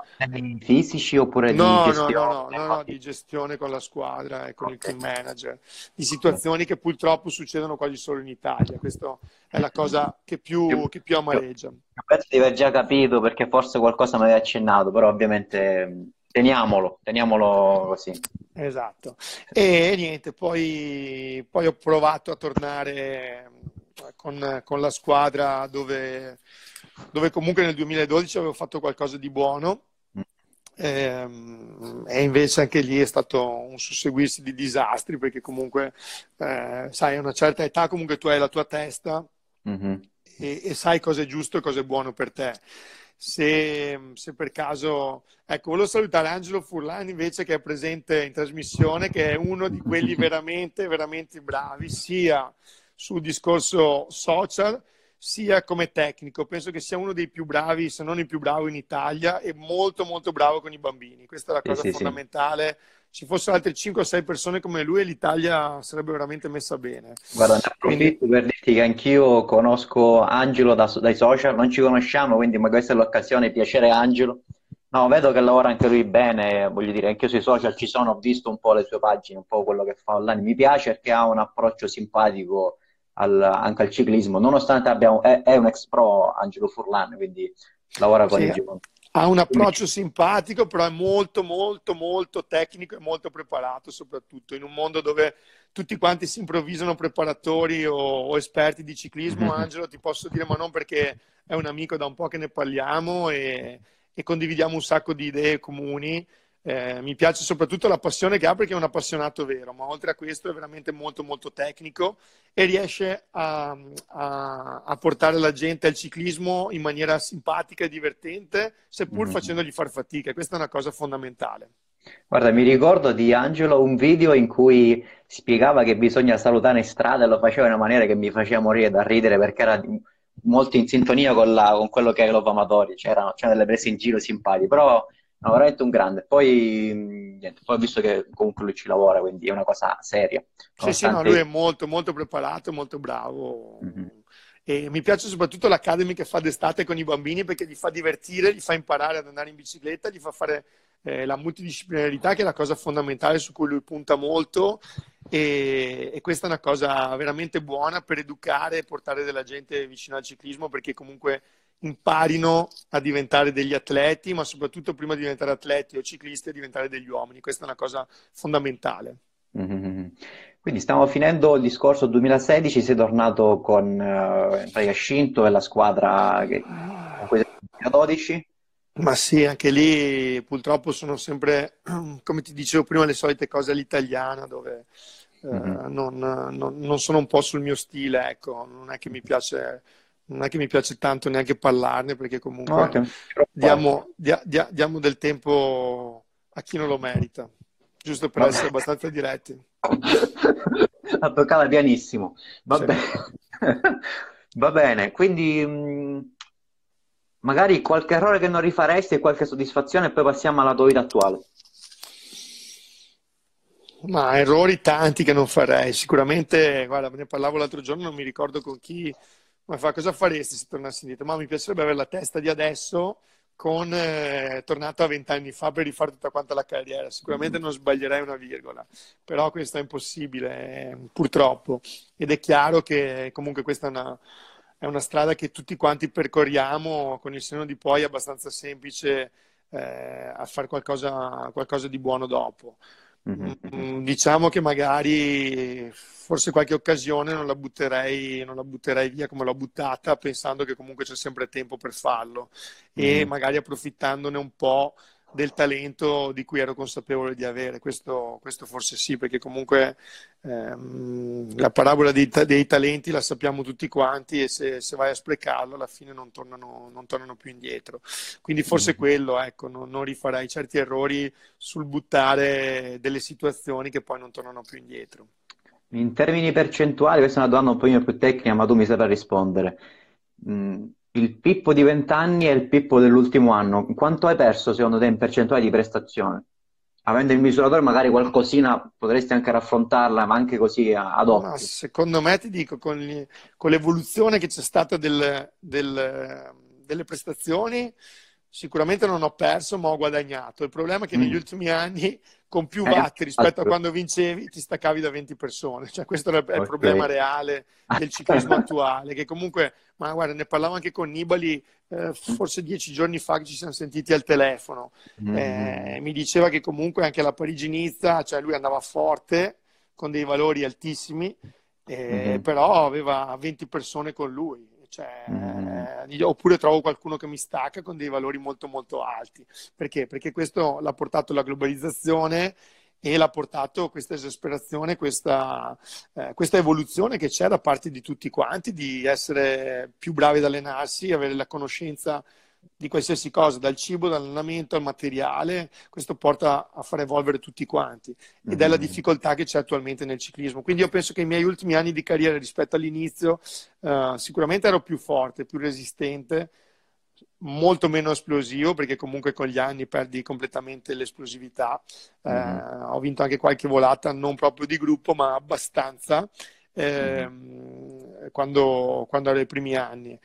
fisici oppure no, di gestione? No, no, no, no, di gestione con la squadra e con okay. il team manager, di situazioni che purtroppo succedono quasi solo in Italia, questa è la cosa che più, che più amareggia. Penso di aver già capito perché forse qualcosa mi aveva accennato, però ovviamente teniamolo, teniamolo così. Esatto. E niente, poi, poi ho provato a tornare con, con la squadra dove dove comunque nel 2012 avevo fatto qualcosa di buono. E, ehm, e invece anche lì è stato un susseguirsi di disastri perché comunque eh, sai a una certa età comunque tu hai la tua testa mm-hmm. e, e, sai cosa è giusto e cosa è buono per te. Se, se, per caso ecco volevo salutare Angelo Furlani invece che è presente in trasmissione che è uno di quelli (laughs) veramente veramente bravi sia sul discorso social sia come tecnico. Penso che sia uno dei più bravi, se non il più bravo in Italia e molto molto bravo con i bambini. Questa è la cosa sì, fondamentale. Sì. Ci fossero altre 5 o 6 persone come lui l'Italia sarebbe veramente messa bene. Guarda, ne approfitto quindi... per dirti che anch'io conosco Angelo da, dai social, non ci conosciamo, quindi ma questa è l'occasione, piacere Angelo. No, vedo che lavora anche lui bene, voglio dire, anche io sui social ci sono, ho visto un po' le sue pagine, un po' quello che fa online. Mi piace perché ha un approccio simpatico al, anche al ciclismo, nonostante abbiamo, è, è, un ex pro Angelo Furlan, quindi lavora con sì, i giovani. Ha un approccio simpatico, però è molto, molto, molto tecnico e molto preparato, soprattutto in un mondo dove tutti quanti si improvvisano preparatori o, o esperti di ciclismo. Mm-hmm. Angelo, ti posso dire, ma non perché è un amico da un po' che ne parliamo e, e condividiamo un sacco di idee comuni eh, mi piace soprattutto la passione che ha perché è un appassionato vero, ma oltre a questo è veramente molto molto tecnico e riesce a, a, a portare la gente al ciclismo in maniera simpatica e divertente, seppur mm. facendogli far fatica. Questa è una cosa fondamentale. Guarda, mi ricordo di Angelo un video in cui spiegava che bisogna salutare in strada e lo faceva in una maniera che mi faceva morire da ridere perché era molto in sintonia con, la, con quello che è Love Amatori, c'erano, c'erano delle prese in giro simpatiche, però No, veramente un grande. Poi, niente, poi ho visto che comunque lui ci lavora, quindi è una cosa seria. Sì, sì, no, lui è molto, molto preparato, molto bravo. Mm-hmm. E mi piace soprattutto l'Academy che fa d'estate con i bambini perché li fa divertire, li fa imparare ad andare in bicicletta, gli fa fare eh, la multidisciplinarità che è la cosa fondamentale su cui lui punta molto e, e, questa è una cosa veramente buona per educare e portare della gente vicino al ciclismo perché comunque imparino a diventare degli atleti, ma soprattutto prima di diventare atleti o ciclisti a diventare degli uomini. Questa è una cosa fondamentale. Mm-hmm. Quindi stiamo finendo il discorso 2016, sei tornato con uh, Scinto e la squadra che, con cui 2012. Ma sì, anche lì purtroppo sono sempre, (clears throat) come ti dicevo prima, le solite cose all'italiana dove mm-hmm. non, non, non, sono un po' sul mio stile, ecco, non è che mi piace non è che mi piace tanto neanche parlarne perché comunque okay. diamo, dia, dia, diamo, del tempo a chi non lo merita, giusto per Vabbè. essere abbastanza diretti. (laughs) La toccata pianissimo. Va, sì. bene. (laughs) Va bene, quindi mh, mm, magari qualche errore che non rifaresti e qualche soddisfazione e poi passiamo alla tua vita attuale. Ma errori tanti che non farei. Sicuramente, guarda, ne parlavo l'altro giorno, non mi ricordo con chi, ma fa cosa faresti se tornassi indietro? Ma mi piacerebbe avere la testa di adesso con eh, tornato a vent'anni fa per rifare tutta quanta la carriera. Sicuramente non sbaglierei una virgola, però questo è impossibile, eh, purtroppo. Ed è chiaro che comunque questa è una, è una, strada che tutti quanti percorriamo con il seno di poi, abbastanza semplice eh, a fare qualcosa, qualcosa di buono dopo. Mm-hmm. Diciamo che magari forse qualche occasione non la, butterei, non la butterei via come l'ho buttata, pensando che comunque c'è sempre tempo per farlo mm-hmm. e magari approfittandone un po' del talento di cui ero consapevole di avere. Questo, questo forse sì, perché comunque ehm, la parabola dei, dei, talenti la sappiamo tutti quanti e se, se vai a sprecarlo alla fine non tornano, non tornano più indietro. Quindi forse mm. quello, ecco, non, non, rifarei certi errori sul buttare delle situazioni che poi non tornano più indietro. In termini percentuali, questa è una domanda un po' più tecnica, ma tu mi saprai rispondere. Mm il Pippo di 20 anni e il Pippo dell'ultimo anno, quanto hai perso secondo te in percentuale di prestazione? Avendo il misuratore magari qualcosina potresti anche raffrontarla, ma anche così ad occhio. Ma secondo me ti dico, con, gli, con l'evoluzione che c'è stata del, del, delle prestazioni, sicuramente non ho perso, ma ho guadagnato. Il problema è che mm. negli ultimi anni, con più eh, watt rispetto a quando vincevi, ti staccavi da 20 persone. Cioè, questo è il okay. problema reale del ciclismo attuale, che comunque, ma guarda, ne parlavo anche con Nibali eh, forse dieci giorni fa che ci siamo sentiti al telefono. Mm. Eh, mi diceva che comunque anche la Parigi-Nizza, cioè lui andava forte, con dei valori altissimi, mm. però aveva 20 persone con lui cioè, mm. oppure trovo qualcuno che mi stacca con dei valori molto molto alti. Perché? Perché questo l'ha portato la globalizzazione e l'ha portato questa esasperazione, questa, eh, questa, evoluzione che c'è da parte di tutti quanti, di essere più bravi ad allenarsi, avere la conoscenza di qualsiasi cosa, dal cibo, dall'allenamento al materiale, questo porta a far evolvere tutti quanti ed è la mm-hmm. difficoltà che c'è attualmente nel ciclismo. Quindi io penso che i miei ultimi anni di carriera rispetto all'inizio uh, sicuramente ero più forte, più resistente, molto meno esplosivo perché comunque con gli anni perdi completamente l'esplosività. Mm-hmm. Uh, ho vinto anche qualche volata, non proprio di gruppo, ma abbastanza eh, mm-hmm. quando, quando ero ai primi anni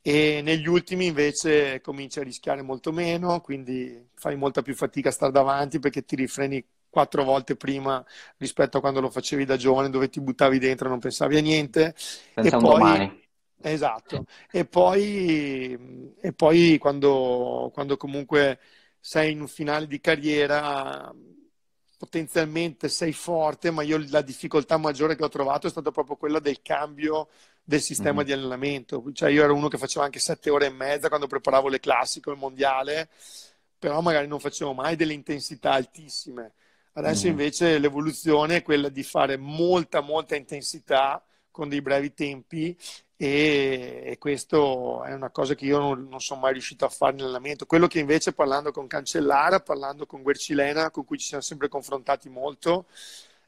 e negli ultimi invece cominci a rischiare molto meno, quindi fai molta più fatica a stare davanti perché ti rifreni quattro volte prima rispetto a quando lo facevi da giovane dove ti buttavi dentro e non pensavi a niente. Pensa e poi, domani. Esatto, e poi, e poi quando, quando comunque sei in un finale di carriera potenzialmente sei forte, ma io la difficoltà maggiore che ho trovato è stata proprio quella del cambio del sistema mm-hmm. di allenamento. Cioè io ero uno che faceva anche sette ore e mezza quando preparavo le classiche il mondiale, però magari non facevo mai delle intensità altissime. Adesso mm-hmm. invece l'evoluzione è quella di fare molta, molta intensità con dei brevi tempi e, e questo è una cosa che io non, non, sono mai riuscito a fare nell'allenamento. Quello che invece parlando con Cancellara, parlando con Guercilena, con cui ci siamo sempre confrontati molto,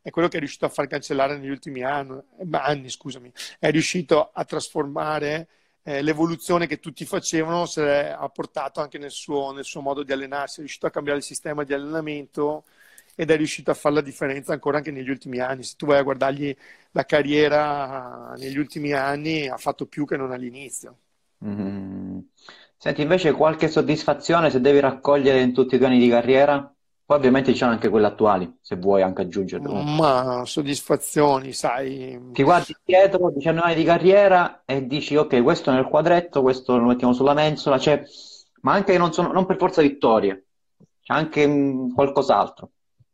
è quello che è riuscito a far cancellare negli ultimi anni, anni scusami, è riuscito a trasformare eh, l'evoluzione che tutti facevano se ha portato anche nel suo, nel suo modo di allenarsi, è riuscito a cambiare il sistema di allenamento ed è riuscito a fare la differenza ancora anche negli ultimi anni. Se tu vai a guardargli la carriera negli ultimi anni, ha fatto più che non all'inizio. Mm. Senti, invece qualche soddisfazione se devi raccogliere in tutti i tuoi anni di carriera? Poi ovviamente sono anche quelle attuali, se vuoi anche aggiungerle. Ma soddisfazioni, sai. Ti guardi dietro, 19 anni di carriera e dici ok, questo nel quadretto, questo lo mettiamo sulla mensola, cioè, ma anche non, sono, non per forza vittorie, c'è anche mh, mm, qualcos'altro.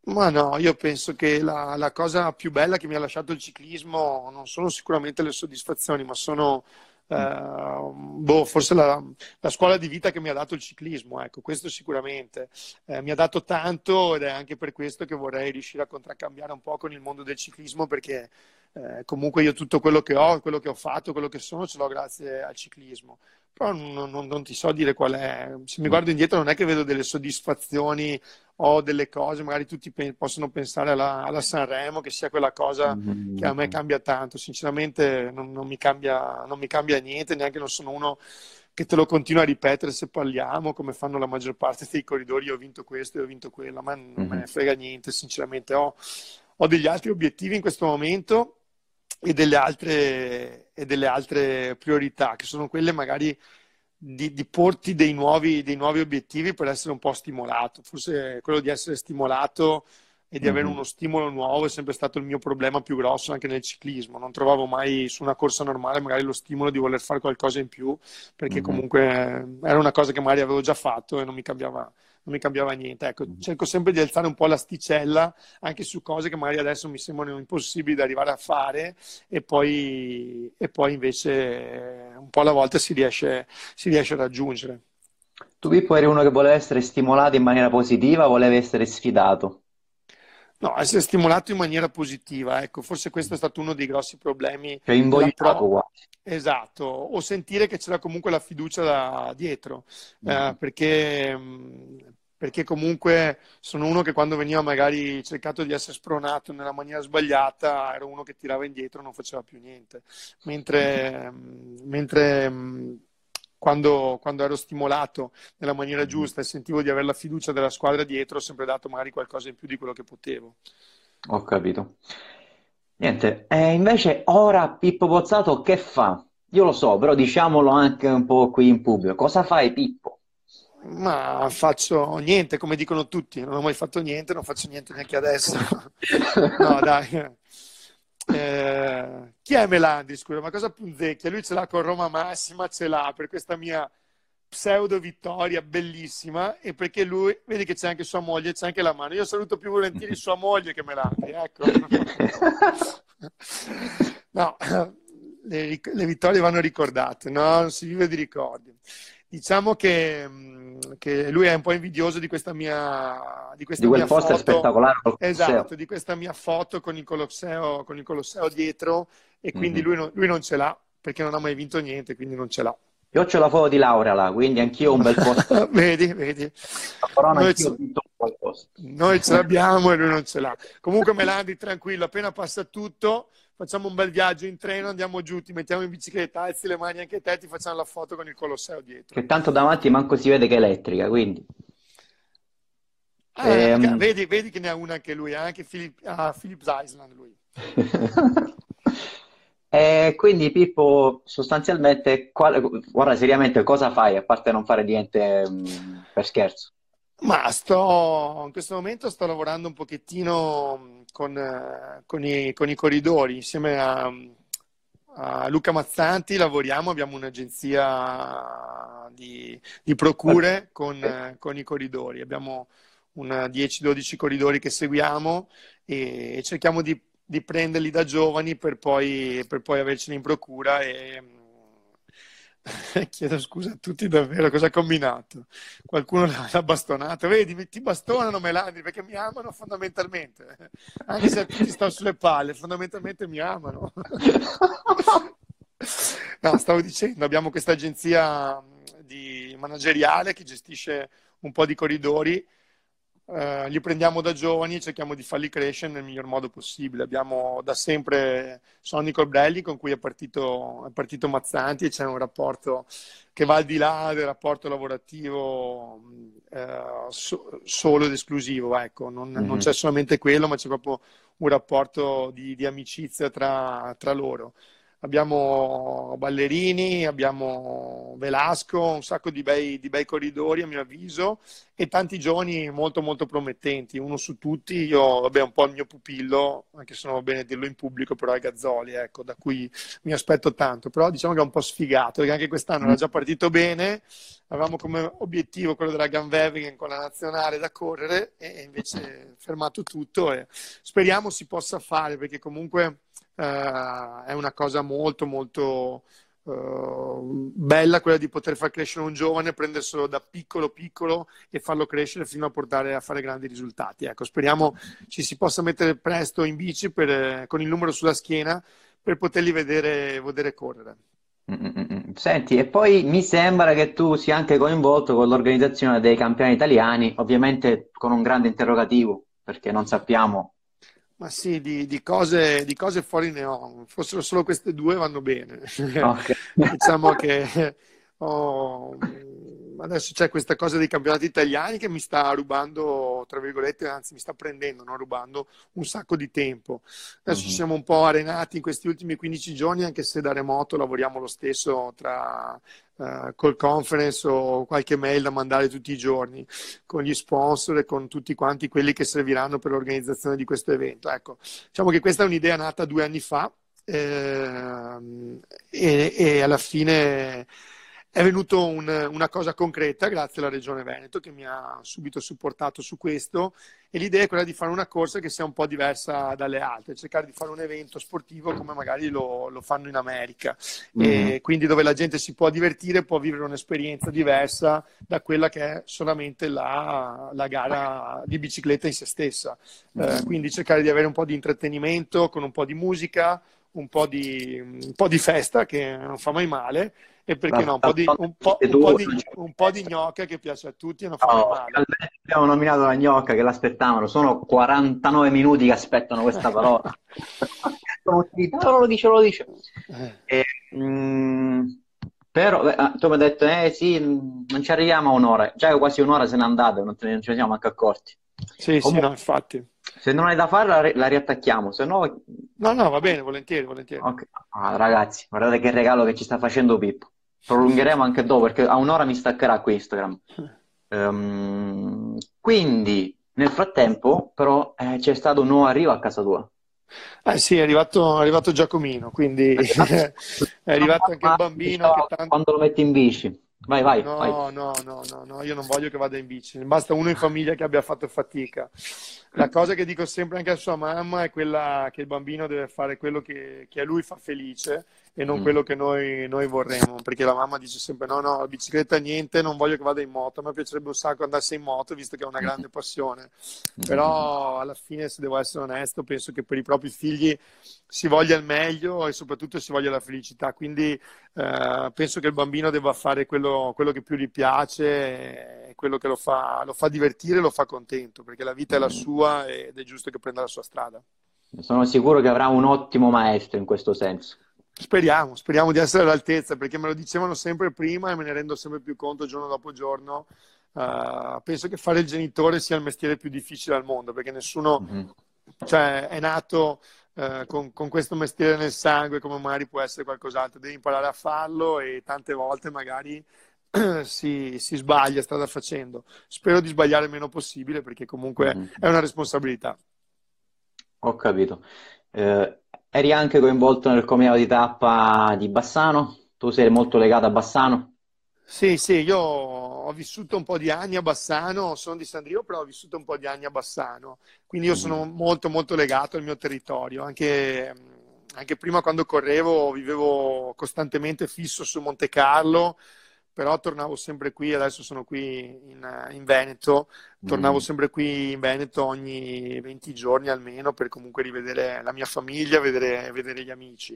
Ma no, io penso che la, la, cosa più bella che mi ha lasciato il ciclismo non sono sicuramente le soddisfazioni, ma sono Uh, boh, forse la, la, scuola di vita che mi ha dato il ciclismo, ecco, questo sicuramente. Eh, mi ha dato tanto ed è anche per questo che vorrei riuscire a contraccambiare un po' con il mondo del ciclismo perché eh, comunque io tutto quello che ho, quello che ho fatto, quello che sono, ce l'ho grazie al ciclismo. Però non, non, non ti so dire qual è. Se mi guardo indietro non è che vedo delle soddisfazioni o delle cose, magari tutti pe- possono pensare alla, alla, Sanremo, che sia quella cosa mm-hmm. che a me cambia tanto. Sinceramente non, non, mi cambia, non mi cambia niente, neanche non sono uno che te lo continua a ripetere se parliamo, come fanno la maggior parte dei corridori, ho vinto questo e ho vinto quello, ma non mm-hmm. me ne frega niente, sinceramente ho, ho degli altri obiettivi in questo momento e delle altre, e delle altre priorità, che sono quelle magari di, di porti dei nuovi, dei nuovi, obiettivi per essere un po' stimolato. Forse quello di essere stimolato e di mm-hmm. avere uno stimolo nuovo è sempre stato il mio problema più grosso anche nel ciclismo. Non trovavo mai su una corsa normale magari lo stimolo di voler fare qualcosa in più, perché mm-hmm. comunque era una cosa che magari avevo già fatto e non mi cambiava, non mi cambiava niente. Ecco, mm-hmm. cerco sempre di alzare un po' l'asticella anche su cose che magari adesso mi sembrano impossibili da arrivare a fare e poi, e poi invece un po' alla volta si riesce, si riesce a raggiungere. Tu Pippo eri uno che voleva essere stimolato in maniera positiva, volevi essere sfidato? No, essere stimolato in maniera positiva, ecco, forse questo è stato uno dei grossi problemi. Cioè invogliato quasi. Esatto, o sentire che c'era comunque la fiducia da dietro, mm. eh, perché, perché comunque sono uno che quando veniva magari cercato di essere spronato nella maniera sbagliata, era uno che tirava indietro e non faceva più niente. Mentre, mm. mentre quando, quando, ero stimolato nella maniera mm-hmm. giusta e sentivo di avere la fiducia della squadra dietro, ho sempre dato magari qualcosa in più di quello che potevo. Ho capito. Niente, e invece ora Pippo Pozzato che fa? Io lo so, però diciamolo anche un po' qui in pubblico. Cosa fai Pippo? Ma faccio niente, come dicono tutti, non ho mai fatto niente, non faccio niente neanche adesso. (laughs) no, dai. Eh, chi è Melandi? Scusa, ma cosa punzecchia? Lui ce l'ha con Roma Massima, ce l'ha per questa mia pseudo vittoria bellissima e perché lui, vedi che c'è anche sua moglie, c'è anche la mano. Io saluto più volentieri sua moglie che Melandi, ecco. (laughs) no, le, le, vittorie vanno ricordate, no? Non si vive di ricordi. Diciamo che, mm, che, lui è un po' invidioso di questa mia, di questa di quel poster foto. spettacolare. Esatto, di questa mia foto con il Colosseo, con il Colosseo dietro e quindi mm-hmm. lui, non, lui non ce l'ha perché non ha mai vinto niente, quindi non ce l'ha. Io ho la foto di laurea là, quindi anch'io ho un bel posto. (laughs) vedi, vedi. Però noi, ce... noi ce l'abbiamo e lui non ce l'ha. Comunque Melandi, tranquillo, appena passa tutto, facciamo un bel viaggio in treno, andiamo giù, ti mettiamo in bicicletta, alzi le mani anche te, ti facciamo la foto con il Colosseo dietro. Che tanto davanti manco si vede che è elettrica, quindi... Ah, ehm... vedi, vedi, che ne ha una anche lui, ha anche Philip, ah, Philips Island lui. (laughs) e quindi Pippo, sostanzialmente, qual... guarda seriamente cosa fai, a parte non fare niente um, per scherzo? Ma sto, in questo momento sto lavorando un pochettino con, con, i, con i, corridori insieme a, a, Luca Mazzanti lavoriamo, abbiamo un'agenzia di, di procure con, con, i corridori, abbiamo 10-12 corridori che seguiamo e cerchiamo di, di prenderli da giovani per poi, per poi averceli in procura e (laughs) Chiedo scusa a tutti davvero, cosa ha combinato? Qualcuno l'ha bastonato, vedi, ti bastonano Melandi perché mi amano fondamentalmente, anche se tutti sto sulle palle, fondamentalmente mi amano. (laughs) No, stavo dicendo, abbiamo questa agenzia di manageriale che gestisce un po' di corridori eh, li prendiamo da giovani e cerchiamo di farli crescere nel miglior modo possibile. Abbiamo da sempre Sonny Colbrelli con cui è partito, è partito Mazzanti e c'è un rapporto che va al di là del rapporto lavorativo eh, so, solo ed esclusivo. Ecco. Non, mm-hmm. non, c'è solamente quello, ma c'è proprio un rapporto di, di amicizia tra, tra loro abbiamo Ballerini, abbiamo Velasco, un sacco di bei, di bei, corridori a mio avviso e tanti giovani molto molto promettenti, uno su tutti, io vabbè un po' il mio pupillo, anche se non va bene dirlo in pubblico, però è Gazzoli, ecco, da cui mi aspetto tanto, però diciamo che è un po' sfigato, perché anche quest'anno era già partito bene, avevamo come obiettivo quello della Ganvevigen con la nazionale da correre e invece fermato tutto e speriamo si possa fare perché comunque eh, è una cosa molto molto uh, bella quella di poter far crescere un giovane, prenderselo da piccolo piccolo e farlo crescere fino a portare a fare grandi risultati. Ecco, speriamo ci si possa mettere presto in bici per, con il numero sulla schiena per poterli vedere, vedere correre. Senti, e poi mi sembra che tu sia anche coinvolto con l'organizzazione dei campioni italiani, ovviamente con un grande interrogativo, perché non sappiamo ma sì, di, di, cose, di, cose, fuori ne ho. Fossero solo queste due vanno bene. (laughs) Okay. diciamo che (laughs) ho, adesso c'è questa cosa dei campionati italiani che mi sta rubando, tra virgolette, anzi mi sta prendendo, non rubando, un sacco di tempo. Adesso mm-hmm. ci siamo un po' arenati in questi ultimi 15 giorni, anche se da remoto lavoriamo lo stesso tra uh, call conference o qualche mail da mandare tutti i giorni con gli sponsor e con tutti quanti quelli che serviranno per l'organizzazione di questo evento. Ecco, diciamo che questa è un'idea nata due anni fa eh, e, e alla fine è venuta un, una cosa concreta grazie alla Regione Veneto che mi ha subito supportato su questo e l'idea è quella di fare una corsa che sia un po' diversa dalle altre, cercare di fare un evento sportivo come magari lo, lo fanno in America, mm-hmm. quindi dove la gente si può divertire, può vivere un'esperienza diversa da quella che è solamente la, la gara di bicicletta in se stessa. Mm-hmm. Eh, quindi cercare di avere un po' di intrattenimento con un po' di musica, un po' di, un po di festa che non fa mai male e perché no, un po' di, un po', un po di, un po di gnocca che piace a tutti e non fa no, male. Abbiamo nominato la gnocca che l'aspettavano, sono 49 minuti che aspettano questa parola. (laughs) non lo dice, lo dice. Eh. E, mm, però eh, tu mi hai detto, eh sì, non ci arriviamo a un'ora. Già quasi un'ora se ne andate, non ce ne siamo anche accorti. Sì, Comunque, sì, no, infatti. Se non hai da fare la, la riattacchiamo, se no... No, no, va bene, volentieri, volentieri. Okay. Ah, ragazzi, guardate che regalo che ci sta facendo Pippo prolungheremo anche dopo perché a un'ora mi staccherà qui Instagram. Um, quindi nel frattempo però eh, c'è stato un nuovo arrivo a casa tua. Eh sì, è arrivato, è arrivato Giacomino, quindi (laughs) è arrivato anche il bambino. Tanto... Quando lo metti in bici. Vai, vai. No, vai. no, no, no, no, io non voglio che vada in bici, basta uno in famiglia che abbia fatto fatica. La cosa che dico sempre anche a sua mamma è quella che il bambino deve fare quello che, che a lui fa felice e non mm. quello che noi, noi, vorremmo, perché la mamma dice sempre no, no, la bicicletta niente, non voglio che vada in moto, a me piacerebbe un sacco andarsi in moto, visto che è una grande (laughs) passione, però alla fine, se devo essere onesto, penso che per i propri figli si voglia il meglio e soprattutto si voglia la felicità, quindi eh, penso che il bambino debba fare quello, quello che più gli piace, quello che lo fa, lo fa divertire e lo fa contento, perché la vita è la sua ed è giusto che prenda la sua strada. Sono sicuro che avrà un ottimo maestro in questo senso. Speriamo, speriamo di essere all'altezza, perché me lo dicevano sempre prima e me ne rendo sempre più conto giorno dopo giorno. Uh, penso che fare il genitore sia il mestiere più difficile al mondo, perché nessuno mm-hmm. cioè, è nato uh, con, con, questo mestiere nel sangue, come magari può essere qualcos'altro. Devi imparare a farlo e tante volte magari (clears throat) si, si, sbaglia strada facendo. Spero di sbagliare il meno possibile, perché comunque mm-hmm. è una responsabilità. Ho capito. Eh, eri anche coinvolto nel comitato di tappa di Bassano? Tu sei molto legato a Bassano? Sì, sì, io ho vissuto un po' di anni a Bassano, sono di Sandrio, però ho vissuto un po' di anni a Bassano, quindi io mm. sono molto molto legato al mio territorio, anche, anche prima quando correvo vivevo costantemente fisso su Monte Carlo, però tornavo sempre qui, adesso sono qui in, in Veneto, tornavo mm. sempre qui in Veneto ogni 20 giorni almeno per comunque rivedere la mia famiglia, vedere, vedere gli amici.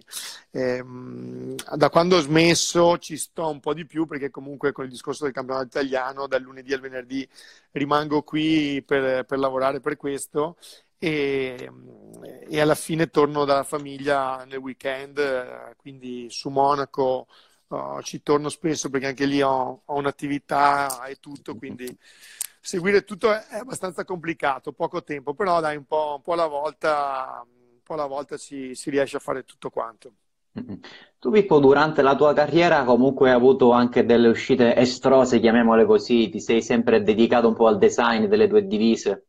E, ehm, da quando ho smesso ci sto un po' di più perché comunque con il discorso del campionato italiano dal lunedì al venerdì rimango qui per, per lavorare per questo e, e, alla fine torno dalla famiglia nel weekend, quindi su Monaco uh, ci torno spesso perché anche lì ho, ho, un'attività e tutto, quindi seguire tutto è, è, abbastanza complicato, poco tempo, però dai un po', un po alla volta, un po alla volta si, si riesce a fare tutto quanto. Tu Pippo durante la tua carriera comunque hai avuto anche delle uscite estrose, chiamiamole così, ti sei sempre dedicato un po' al design delle tue divise?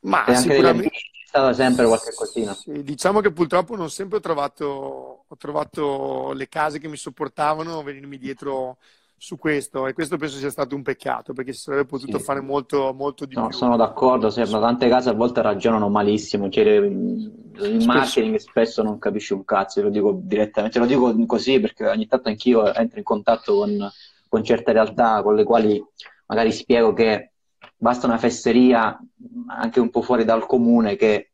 Ma e sicuramente stata sempre qualche cosina. Sì, diciamo che purtroppo non sempre ho trovato, ho trovato le case che mi sopportavano venirmi dietro su questo e questo penso sia stato un peccato perché si sarebbe potuto sì. fare molto, molto di no, più. Sono d'accordo, sembra tante case a volte ragionano malissimo, cioè, il marketing spesso non capisce un cazzo, lo dico direttamente, lo dico così perché ogni tanto anch'io entro in contatto con, con certe realtà con le quali magari spiego che basta una fesseria anche un po' fuori dal comune che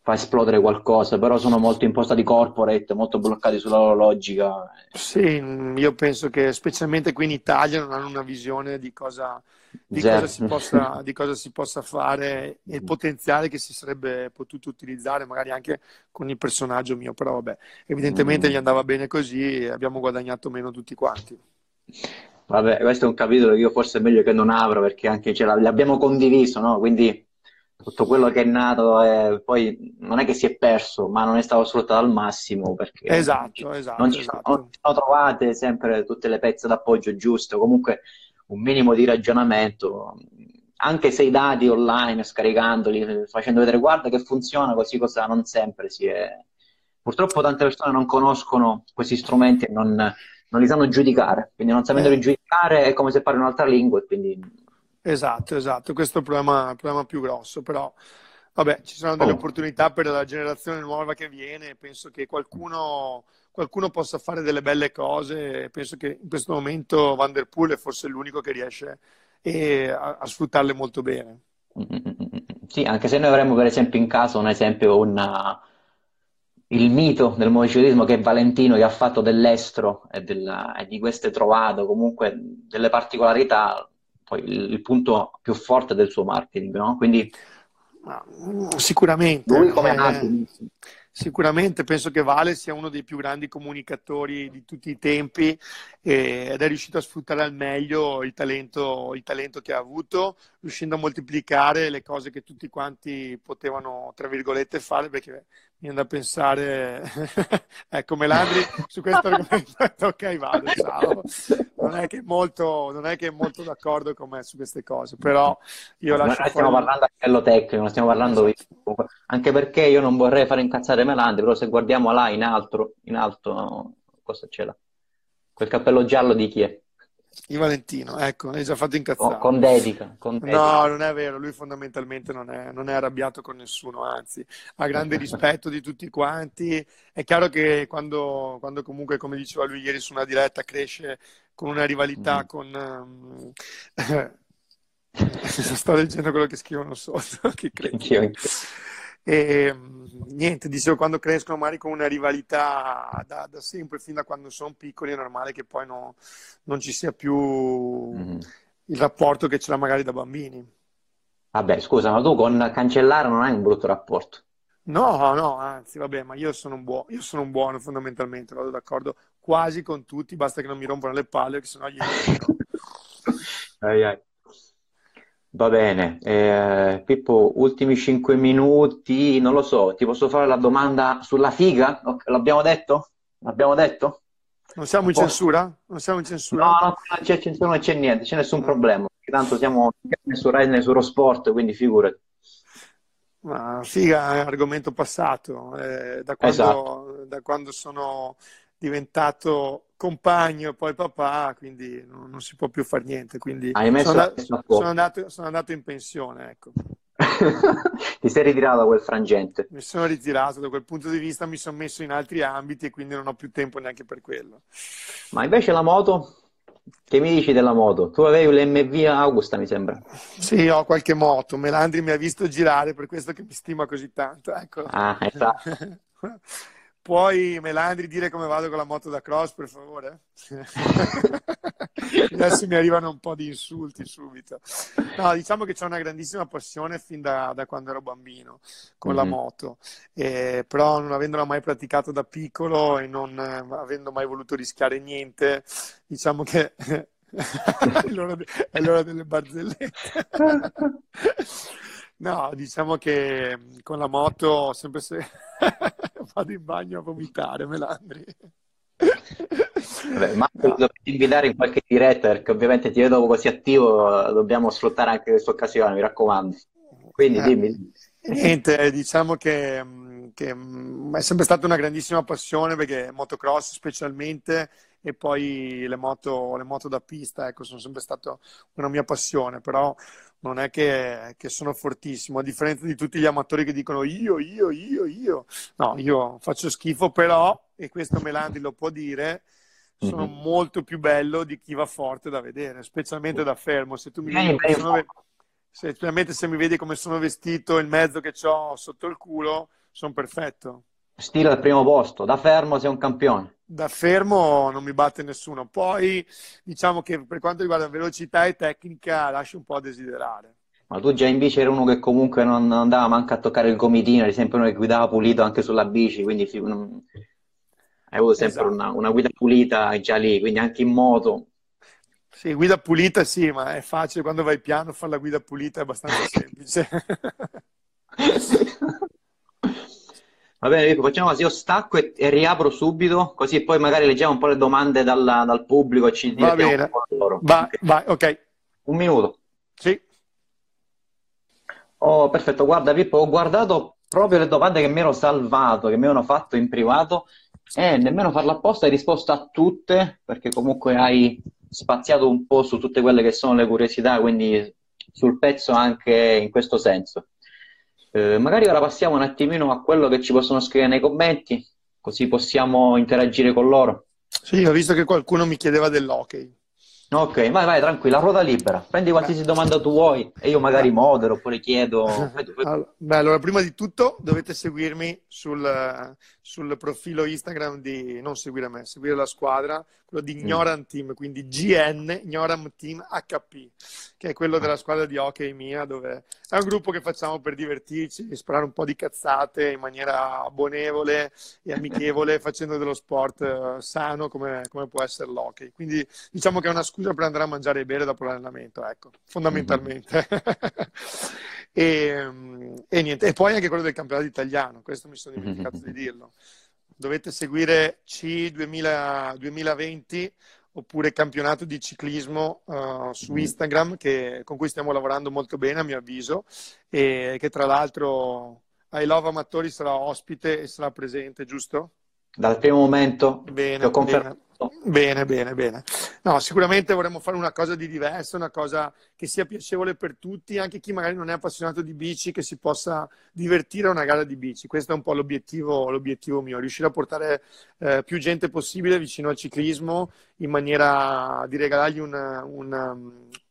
fa esplodere qualcosa, però sono molto impostati corporate, molto bloccati sulla loro logica. Sì, io penso che specialmente qui in Italia non hanno una visione di cosa, di cosa, si, possa, di cosa si possa fare e il potenziale che si sarebbe potuto utilizzare magari anche con il personaggio mio, però vabbè, evidentemente mm. gli andava bene così e abbiamo guadagnato meno tutti quanti. Vabbè, questo è un capitolo che io forse è meglio che non apro perché anche ce l'abbiamo condiviso, no? Quindi tutto quello che è nato è, poi non è che si è perso, ma non è stato sfruttato al massimo perché esatto, esatto, non, ci, esatto. non ci sono trovate sempre tutte le pezze d'appoggio giuste, comunque un minimo di ragionamento, anche se i dati online, scaricandoli, facendo vedere guarda che funziona così, cosa non sempre si è... Purtroppo tante persone non conoscono questi strumenti e non non li sanno giudicare, quindi non sapendoli eh. giudicare è come se parli un'altra lingua quindi... Esatto, esatto, questo è il problema, il problema più grosso, però vabbè, ci sono delle oh. opportunità per la generazione nuova che viene, penso che qualcuno, qualcuno possa fare delle belle cose, penso che in questo momento Van Der Poel è forse l'unico che riesce eh, a, a sfruttarle molto bene. Sì, anche se noi avremmo per esempio in casa un esempio, una, il mito del motociclismo che è Valentino che ha fatto dell'estro e, della, e di queste trovate, comunque delle particolarità, poi il, il, punto più forte del suo marketing, no? Quindi sicuramente. Lui come eh, Sicuramente penso che Vale sia uno dei più grandi comunicatori di tutti i tempi eh, ed è riuscito a sfruttare al meglio il talento, il talento, che ha avuto, riuscendo a moltiplicare le cose che tutti quanti potevano, tra virgolette, fare, perché viene da pensare, (laughs) ecco Melandri, su questo argomento (laughs) (laughs) ok vale, ciao, non è che è molto, non è che è molto d'accordo con me su queste cose, però io lascio Noi stiamo parlando a livello tecnico, non stiamo parlando esatto. anche perché io non vorrei fare incazzare Melandri, però se guardiamo là in alto, in alto cosa c'è là? Quel cappello giallo di chi è? Di Valentino, ecco, hai già fatto incazzare. Oh, con, dedica, con, dedica, No, non è vero, lui fondamentalmente non è, non è arrabbiato con nessuno, anzi, ha grande (laughs) rispetto di tutti quanti. È chiaro che quando, quando, comunque, come diceva lui ieri su una diretta, cresce con una rivalità mm. con... Um, (laughs) sto leggendo quello che scrivono sotto, (laughs) che credo. E niente, dicevo, quando crescono magari con una rivalità da, da sempre, fin da quando sono piccoli, è normale che poi no, non ci sia più mm-hmm. il rapporto che c'era magari da bambini. Vabbè, scusa, ma tu con Cancellare non hai un brutto rapporto? No, no, anzi, vabbè, ma io sono un buono, io sono un buono fondamentalmente, vado d'accordo quasi con tutti, basta che non mi rompano le palle, che sennò gli (laughs) ai, ai. Va bene, eh, Pippo, ultimi cinque minuti, non lo so, ti posso fare la domanda sulla figa? L'abbiamo detto? L'abbiamo detto? Non siamo in censura? Non siamo in censura? No, no, non c'è censura, non c'è niente, c'è nessun problema. Tanto siamo né su Rai né su Eurosport, quindi figurati. Ma figa è un argomento passato. Eh, da, quando, esatto. da quando sono diventato compagno e poi papà, quindi non, non, si può più fare niente. Quindi sono, andato, sono, andato, sono, andato, in pensione, ecco. (laughs) Ti sei ritirato da quel frangente? Mi sono ritirato da quel punto di vista, mi sono messo in altri ambiti e quindi non ho più tempo neanche per quello. Ma invece la moto? Che mi dici della moto? Tu avevi l'MV Augusta, mi sembra. Sì, ho qualche moto. Melandri mi ha visto girare, per questo che mi stima così tanto. Ecco. Ah, esatto. (laughs) Puoi, Melandri, dire come vado con la moto da cross, per favore? (laughs) Adesso mi arrivano un po' di insulti subito. No, diciamo che c'è una grandissima passione fin da, da quando ero bambino con mm-hmm. la moto, eh, però non avendola mai praticato da piccolo e non eh, avendo mai voluto rischiare niente, diciamo che (laughs) è, l'ora de- è l'ora delle barzellette. (laughs) No, diciamo che con la moto ho sempre se... vado in bagno a vomitare, Melandri. Vabbè, ma ti dovrei invitare in qualche diretta perché ovviamente ti vedo così attivo, dobbiamo sfruttare anche questa occasione, mi raccomando. Quindi eh, dimmi. Niente, diciamo che, che è sempre stata una grandissima passione perché motocross specialmente e poi le moto, le moto da pista, ecco, sono sempre stata una mia passione, però non è che, che, sono fortissimo, a differenza di tutti gli amatori che dicono io, io, io, io. No, io faccio schifo, però, e questo Melandi lo può dire, sono mm-hmm. molto più bello di chi va forte da vedere, specialmente da fermo. Se tu mi vedi come sono, specialmente se mi vedi come sono vestito, il mezzo che ho sotto il culo, sono perfetto. Stile al primo posto, da fermo sei un campione. Da fermo non mi batte nessuno. Poi diciamo che per quanto riguarda velocità e tecnica lascio un po' a desiderare. Ma tu già in bici eri uno che comunque non andava manco a toccare il gomitino, eri sempre uno che guidava pulito anche sulla bici, quindi non... hai avuto sempre esatto. una, una guida pulita già lì, quindi anche in moto. Sì, guida pulita sì, ma è facile quando vai piano fare la guida pulita è abbastanza semplice. (laughs) Va bene, Vico, facciamo così, io stacco e, e, riapro subito, così poi magari leggiamo un po' le domande dal, dal pubblico e ci Va bene, un po' loro. Vai, okay. vai, ok. Un minuto. Sì. Oh, perfetto, guarda Pippo, ho guardato proprio le domande che mi ero salvato, che mi hanno fatto in privato e nemmeno farla apposta hai risposto a tutte, perché comunque hai spaziato un po' su tutte quelle che sono le curiosità, quindi sul pezzo anche in questo senso. Eh, magari ora passiamo un attimino a quello che ci possono scrivere nei commenti, così possiamo interagire con loro. Sì, ho visto che qualcuno mi chiedeva dell'hockey. Ok, vai, vai, tranquilla, ruota libera. Prendi qualsiasi Beh. domanda tu vuoi e io magari modero oppure chiedo. (laughs) Beh, allora, prima di tutto dovete seguirmi sul, sul, profilo Instagram di, non seguire me, seguire la squadra, quello di Ignorant mm. Team, quindi GN, Ignorant Team HP, che è quello della squadra di hockey mia, dove è un gruppo che facciamo per divertirci, sparare un po' di cazzate in maniera bonevole e amichevole, (laughs) facendo dello sport uh, sano come, come può essere l'hockey. Quindi diciamo che è una scusa per andare a mangiare e bere dopo l'allenamento, ecco, fondamentalmente. Mm-hmm. (laughs) e, e, niente, e poi anche quello del campionato italiano, questo mi sono dimenticato di dirlo. Dovete seguire C 2000, 2020 oppure campionato di ciclismo uh, su. Instagram che, con cui stiamo lavorando molto bene a mio avviso e che tra l'altro I Love Amatori sarà ospite e sarà presente, giusto? Dal primo momento bene, ho confermato. Bene, bene, bene. No, sicuramente vorremmo fare una cosa di diverso, una cosa che sia piacevole per tutti, anche chi magari non è appassionato di bici, che si possa divertire a una gara di bici. Questo è un po' l'obiettivo, l'obiettivo mio, riuscire a portare eh, più gente possibile vicino al ciclismo in maniera di regalargli una, una,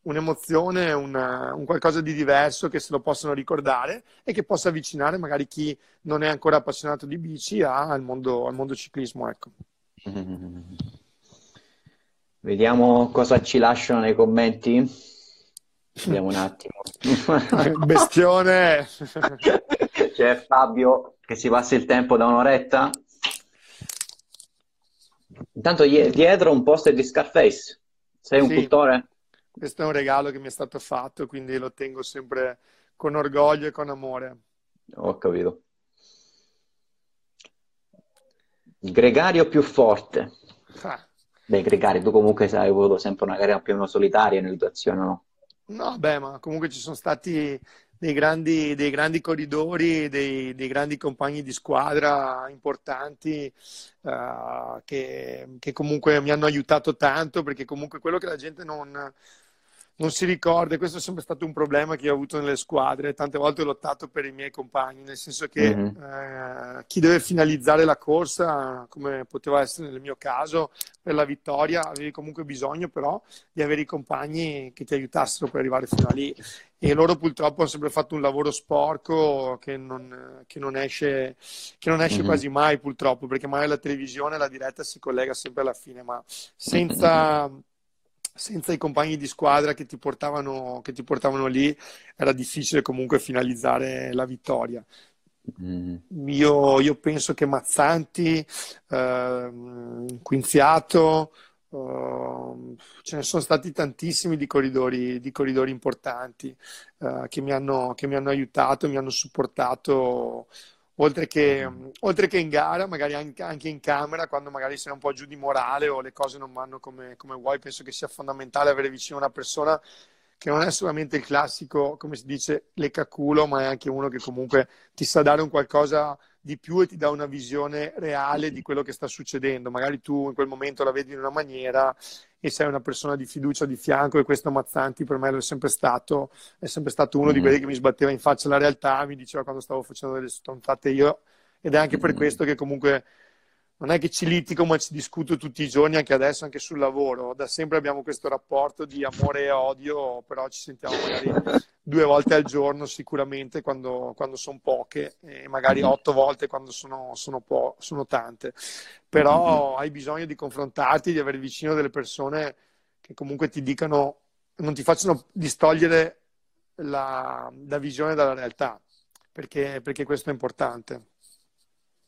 un'emozione, una, un qualcosa di diverso che se lo possano ricordare e che possa avvicinare magari chi non è ancora appassionato di bici al mondo, al mondo ciclismo. Ecco. Vediamo cosa ci lasciano nei commenti. Vediamo un attimo. Bestione! C'è Fabio che si passa il tempo da un'oretta. Intanto dietro un poster di Scarface. Sei un sì, cultore? Questo è un regalo che mi è stato fatto, quindi lo tengo sempre con orgoglio e con amore. Ho capito. Gregario più forte. Ah. Beh, Gregario, tu comunque hai avuto sempre una carriera più o meno solitaria nell'educazione, no? No, beh, ma comunque ci sono stati dei grandi, dei grandi corridori, dei, dei, grandi compagni di squadra importanti uh, che, che, comunque mi hanno aiutato tanto perché comunque quello che la gente non, non si ricorda, questo è sempre stato un problema che ho avuto nelle squadre, tante volte ho lottato per i miei compagni, nel senso che mm-hmm. eh, chi deve finalizzare la corsa, come poteva essere nel mio caso, per la vittoria, avevi comunque bisogno però di avere i compagni che ti aiutassero per arrivare fino a lì. E loro purtroppo hanno sempre fatto un lavoro sporco che non, che non esce, che non esce mm-hmm. quasi mai purtroppo, perché magari la televisione, la diretta si collega sempre alla fine, ma senza... Mm-hmm senza i compagni di squadra che ti, portavano, che ti portavano lì era difficile comunque finalizzare la vittoria. Mm. Io, io, penso che Mazzanti, eh, Quinziato, eh, ce ne sono stati tantissimi di corridori, di corridori importanti eh, che, mi hanno, che, mi hanno, aiutato, mi hanno supportato oltre che, mm. oltre che in gara, magari anche, anche, in camera, quando magari sei un po' giù di morale o le cose non vanno come, come vuoi, penso che sia fondamentale avere vicino una persona che non è solamente il classico, come si dice, leccaculo, ma è anche uno che comunque ti sa dare un qualcosa di più e ti dà una visione reale di quello che sta succedendo. Magari tu in quel momento la vedi in una maniera e sei una persona di fiducia di fianco e questo Mazzanti per me lo è sempre stato, è sempre stato uno mm-hmm. di quelli che mi sbatteva in faccia la realtà, mi diceva quando stavo facendo delle stronzate io ed è anche per mm-hmm. questo che comunque non è che ci litigo, ma ci discuto tutti i giorni, anche adesso, anche sul lavoro. Da sempre abbiamo questo rapporto di amore e odio, però ci sentiamo magari due volte al giorno sicuramente quando, quando sono poche, e magari otto volte quando sono, sono, po- sono tante. Però hai bisogno di confrontarti, di avere vicino delle persone che comunque ti dicano, non ti facciano distogliere la, la visione dalla realtà, perché, perché questo è importante.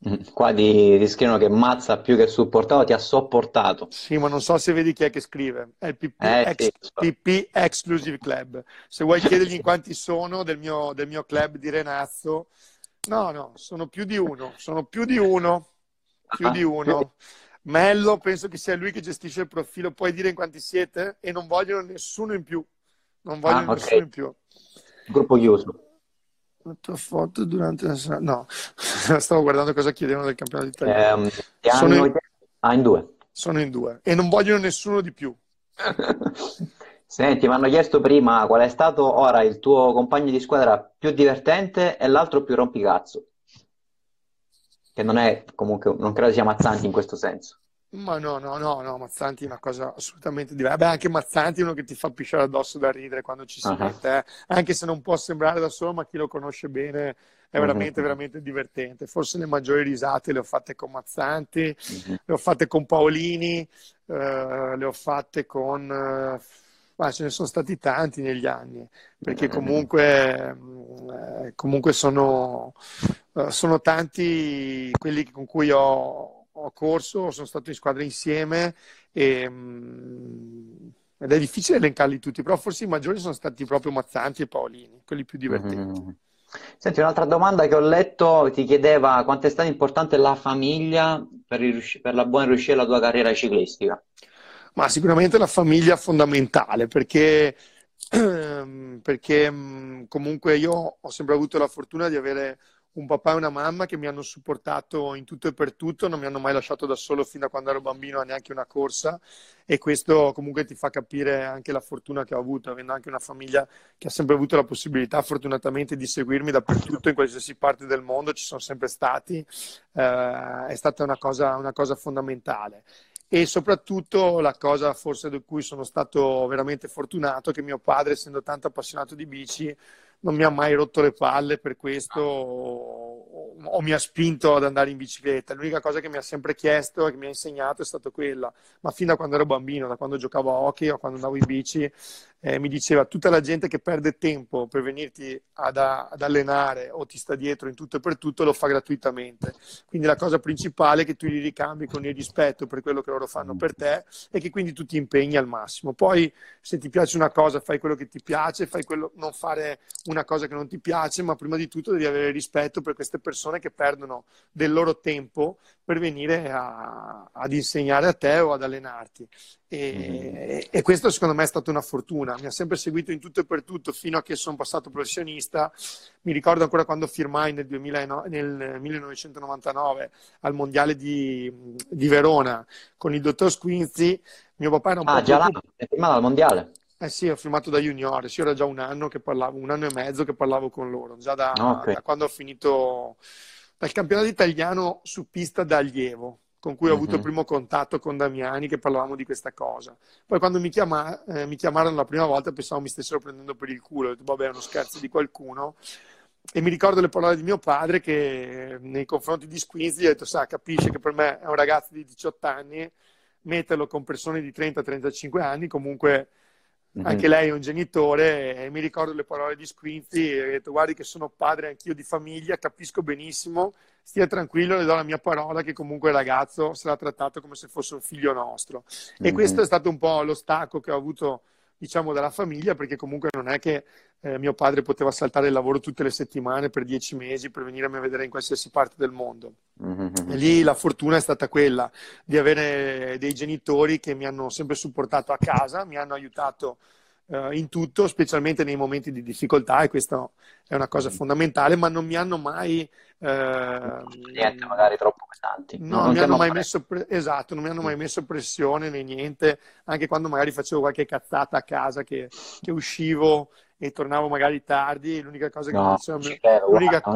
(laughs) Qua ti, ti scrivono che Mazza più che supportato ti ha sopportato. Sì, ma non so se vedi chi è che scrive. È il PP, eh, ex, sì, so. PP Exclusive Club. Se vuoi (laughs) chiedergli quanti sono del mio, del mio club di Renazzo, no, no, sono più di uno. Sono più di uno. Più ah, di uno. (laughs) Mello, penso che sia lui che gestisce il profilo. Puoi dire in quanti siete? E non vogliono nessuno in più. Non vogliono ah, okay. nessuno in più. Gruppo chiuso la tua foto durante la. No, (laughs) stavo guardando cosa chiedevano del campionato italiano. Eh, sono, in... Ah, in due. sono in due e non vogliono nessuno di più. (laughs) Senti, mi hanno chiesto prima qual è stato ora il tuo compagno di squadra più divertente e l'altro più rompicazzo. Che non è comunque, non credo sia Mazzanti in questo senso. Ma no, no, no, no, Mazzanti è una cosa assolutamente diversa. Beh, anche Mazzanti è uno che ti fa pisciare addosso da ridere quando ci si uh-huh. mette, eh. anche se non può sembrare da solo, ma chi lo conosce bene è veramente, uh-huh. veramente divertente. Forse le maggiori risate le ho fatte con Mazzanti, uh-huh. le ho fatte con Paolini, eh, le ho fatte con... Eh, ma ce ne sono stati tanti negli anni, perché comunque, eh, comunque sono, eh, sono tanti quelli con cui ho ho corso, sono stato in squadra insieme e, um, ed è difficile elencarli tutti, però forse i maggiori sono stati proprio Mazzanti e Paolini, quelli più divertenti. Mm-hmm. Senti, un'altra domanda che ho letto ti chiedeva quanto è stata importante la famiglia per, riusci- per la buona riuscita della tua carriera ciclistica. Ma sicuramente la famiglia è fondamentale perché, (clears throat) perché mm, comunque io ho sempre avuto la fortuna di avere un papà e una mamma che mi hanno supportato in tutto e per tutto, non mi hanno mai lasciato da solo fin da quando ero bambino a neanche una corsa e questo comunque ti fa capire anche la fortuna che ho avuto, avendo anche una famiglia che ha sempre avuto la possibilità fortunatamente di seguirmi dappertutto, in qualsiasi parte del mondo ci sono sempre stati, eh, è stata una cosa, una cosa fondamentale. E soprattutto la cosa forse di cui sono stato veramente fortunato che mio padre essendo tanto appassionato di bici non mi ha mai rotto le palle per questo o, o, mi ha spinto ad andare in bicicletta. L'unica cosa che mi ha sempre chiesto e che mi ha insegnato è stata quella, ma fin da quando ero bambino, da quando giocavo a hockey o quando andavo in bici, eh, mi diceva tutta la gente che perde tempo per venirti ad, ad, allenare o ti sta dietro in tutto e per tutto lo fa gratuitamente. Quindi la cosa principale è che tu li ricambi con il rispetto per quello che loro fanno per te e che quindi tu ti impegni al massimo. Poi se ti piace una cosa fai quello che ti piace, fai quello, non fare una cosa che non ti piace, ma prima di tutto devi avere rispetto per queste persone che perdono del loro tempo per venire a, ad insegnare a te o ad allenarti. E, mm-hmm. e, questo secondo me è stata una fortuna. Mi ha sempre seguito in tutto e per tutto fino a che sono passato professionista. Mi ricordo ancora quando firmai nel, 2000, nel 1999 al Mondiale di, di, Verona con il dottor Squinzi. Mio papà era un ah, po' già là, è firmato al Mondiale. Eh sì, ho firmato da juniores, io era già un anno che parlavo, un anno e mezzo che parlavo con loro, già da, Ok. da quando ho finito dal campionato italiano su pista da allievo, con cui ho avuto il Mhm. primo contatto con Damiani, che parlavamo di questa cosa. Poi quando mi chiama- eh, mi chiamarono la prima volta pensavo mi stessero prendendo per il culo, ho detto vabbè è uno scherzo di qualcuno. E mi ricordo le parole di mio padre che nei confronti di Squeezy ha detto, sa, capisce che per me è un ragazzo di 18 anni, metterlo con persone di 30-35 anni, comunque anche Mhm. lei è un genitore e mi ricordo le parole di Squinzi e ho detto guardi che sono padre anch'io di famiglia, capisco benissimo, stia tranquillo, le do la mia parola che comunque il ragazzo sarà trattato come se fosse un figlio nostro. E questo è stato un po' lo stacco che ho avuto, diciamo, dalla famiglia, perché comunque non è che eh, mio padre poteva saltare il lavoro tutte le settimane per dieci mesi per venirmi a vedere in qualsiasi parte del mondo. Mhm. E lì la fortuna è stata quella di avere dei genitori che mi hanno sempre supportato a casa, mi hanno aiutato eh, in tutto, specialmente nei momenti di difficoltà, e questa è una cosa Mhm. fondamentale, ma non mi hanno mai, Niente, ehm, magari troppo pesanti. No, no, non mi hanno mai messo, pre- esatto, non mi hanno mai Mm. messo pressione né niente, anche quando magari facevo qualche cazzata a casa che, che uscivo e tornavo magari tardi, l'unica cosa che mi No, diceva, ci credo, l'unica,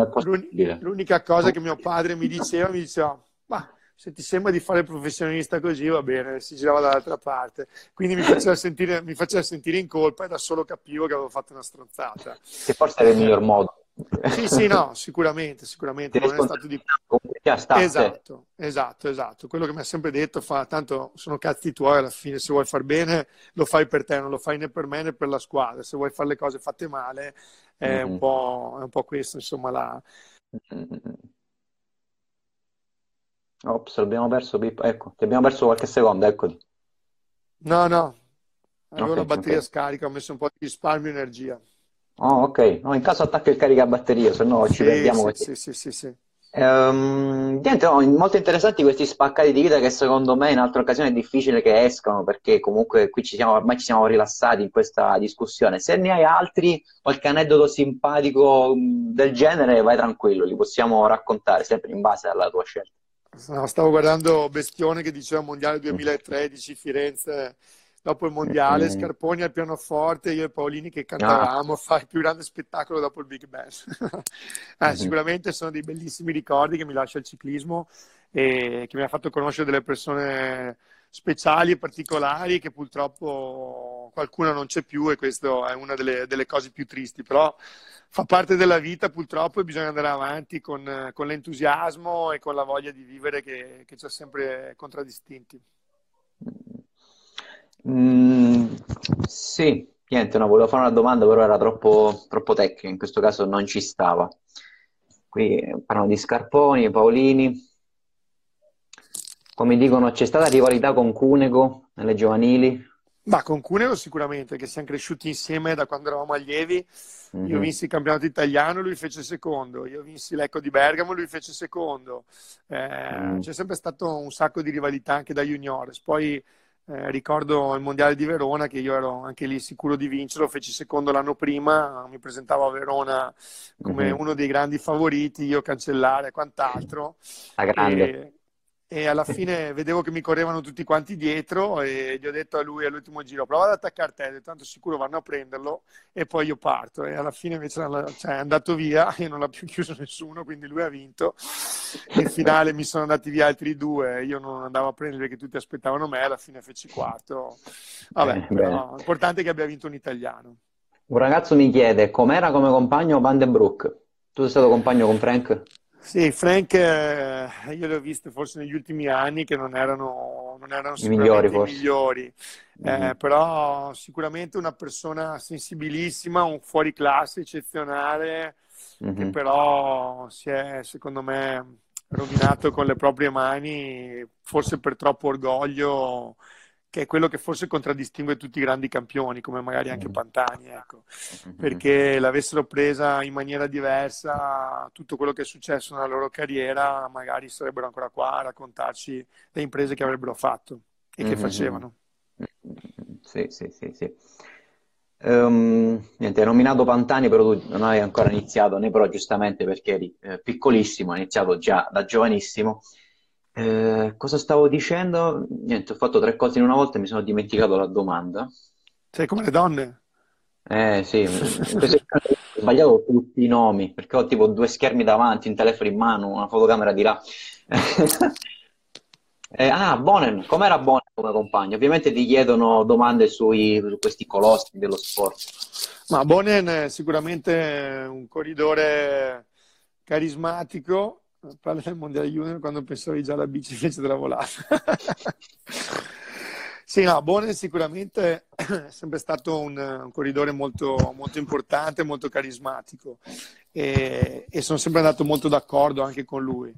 l'unica cosa che mio padre mi diceva, mi diceva, ma se ti sembra di fare il professionista così va bene, si girava dall'altra parte. Quindi mi faceva (laughs) sentire, mi faceva sentire in colpa e da solo capivo che avevo fatto una stronzata. Che forse era il miglior modo. Sì, sì, no, sicuramente, sicuramente, non è stato di... responsabilizzava, comunque già sta a te. Esatto, esatto, esatto. Quello che mi ha sempre detto fa, tanto sono cazzi tuoi alla fine, se vuoi far bene lo fai per te, non lo fai né per me né per la squadra, se vuoi fare le cose fatte male è un Mhm. po', è un po' questo, insomma, la... Mhm. Ops, l'abbiamo perso, Pippo. Ecco, ti abbiamo perso qualche secondo, eccoti. No, no, avevo Ok, la batteria ok. scarica, ho messo un po' di risparmio energia. Oh, ok. No, in caso attacca il caricabatterie, se no ci Sì, perdiamo sì, sì, sì, sì, sì. Ehm, niente, no, molto interessanti questi spaccati di vita che secondo me in altre occasioni è difficile che escano perché comunque qui ci siamo, ormai ci siamo rilassati in questa discussione. Se ne hai altri, qualche aneddoto simpatico del genere, vai tranquillo, li possiamo raccontare sempre in base alla tua scelta. No, stavo guardando Bestione che diceva Mondiale Mm. 2013, Firenze, dopo il Mondiale, Mm. Scarponi al pianoforte, io e Paolini che Ah, cantavamo, fa il più grande spettacolo dopo il Big Bang. (laughs) Eh, mhm, sicuramente sono dei bellissimi ricordi che mi lascia il ciclismo e che mi ha fatto conoscere delle persone speciali e particolari che purtroppo qualcuna non c'è più e questo è una delle, delle cose più tristi, però fa parte della vita purtroppo e bisogna andare avanti con, con l'entusiasmo e con la voglia di vivere che, che ci ha sempre contraddistinti. Mm, sì, niente, no, volevo fare una domanda, però era troppo, troppo tecnica, in questo caso non ci stava. Qui parliamo di Scarponi, Paolini. Come dicono, c'è stata rivalità con Cunego nelle giovanili? Ma con Cuneo sicuramente, che siamo cresciuti insieme da quando eravamo allievi. Io Mhm, vinsi il campionato italiano, lui fece secondo. Io vinsi l'Ecco di Bergamo, lui fece secondo. Eh, mm, c'è sempre stato un sacco di rivalità anche da juniores. Poi eh, ricordo il mondiale di Verona, che io ero anche lì sicuro di vincerlo, feci secondo l'anno prima, mi presentavo a Verona come mhm. uno dei grandi favoriti, io cancellare e quant'altro. La grande. E, e alla (laughs) fine vedevo che mi correvano tutti quanti dietro e gli ho detto a lui all'ultimo giro, prova ad attaccare te, tanto sicuro vanno a prenderlo e poi io parto. E alla fine invece cioè, è andato via (laughs) e non l'ha più chiuso nessuno, quindi lui ha vinto. In finale mi sono andati via altri due, io non andavo a prendere perché tutti aspettavano me, alla fine feci quarto. Vabbè, bene. però l'importante è che abbia vinto un italiano. Un ragazzo mi chiede com'era come compagno Van den Broek. Tu sei stato compagno con Frank? Sì, Frank, eh, io li ho visti forse negli ultimi anni che non erano, non erano I migliori, i migliori, eh, Mhm, però sicuramente una persona sensibilissima, un fuoriclasse eccezionale, che mhm. però si è, secondo me, rovinato con le proprie mani, forse per troppo orgoglio, che è quello che forse contraddistingue tutti i grandi campioni, come magari anche Mhm, Pantani, ecco mhm. perché l'avessero presa in maniera diversa, tutto quello che è successo nella loro carriera, magari sarebbero ancora qua a raccontarci le imprese che avrebbero fatto e che Mhm, facevano. Sì, sì, sì, sì. Ehm, niente, hai nominato Pantani, però tu non hai ancora iniziato, né però giustamente perché eri eh, piccolissimo, hai iniziato già da giovanissimo. Eh, cosa stavo dicendo? Niente, ho fatto tre cose in una volta e mi sono dimenticato la domanda. Sei come le donne? Eh sì, (laughs) ho sbagliato tutti i nomi perché ho tipo due schermi davanti, un telefono in mano, una fotocamera di là. (laughs) eh, ah, Bonen, com'era Bonen come compagno? Ovviamente ti chiedono domande sui, su questi colossi dello sport. Ma Bonen è sicuramente un corridore carismatico, parla del Mondiale Junior quando pensavi già alla bici invece della volata. (laughs) Sì, no, Bonen sicuramente è sempre stato un, un corridore molto, molto, importante, molto carismatico e, e sono sempre andato molto d'accordo anche con lui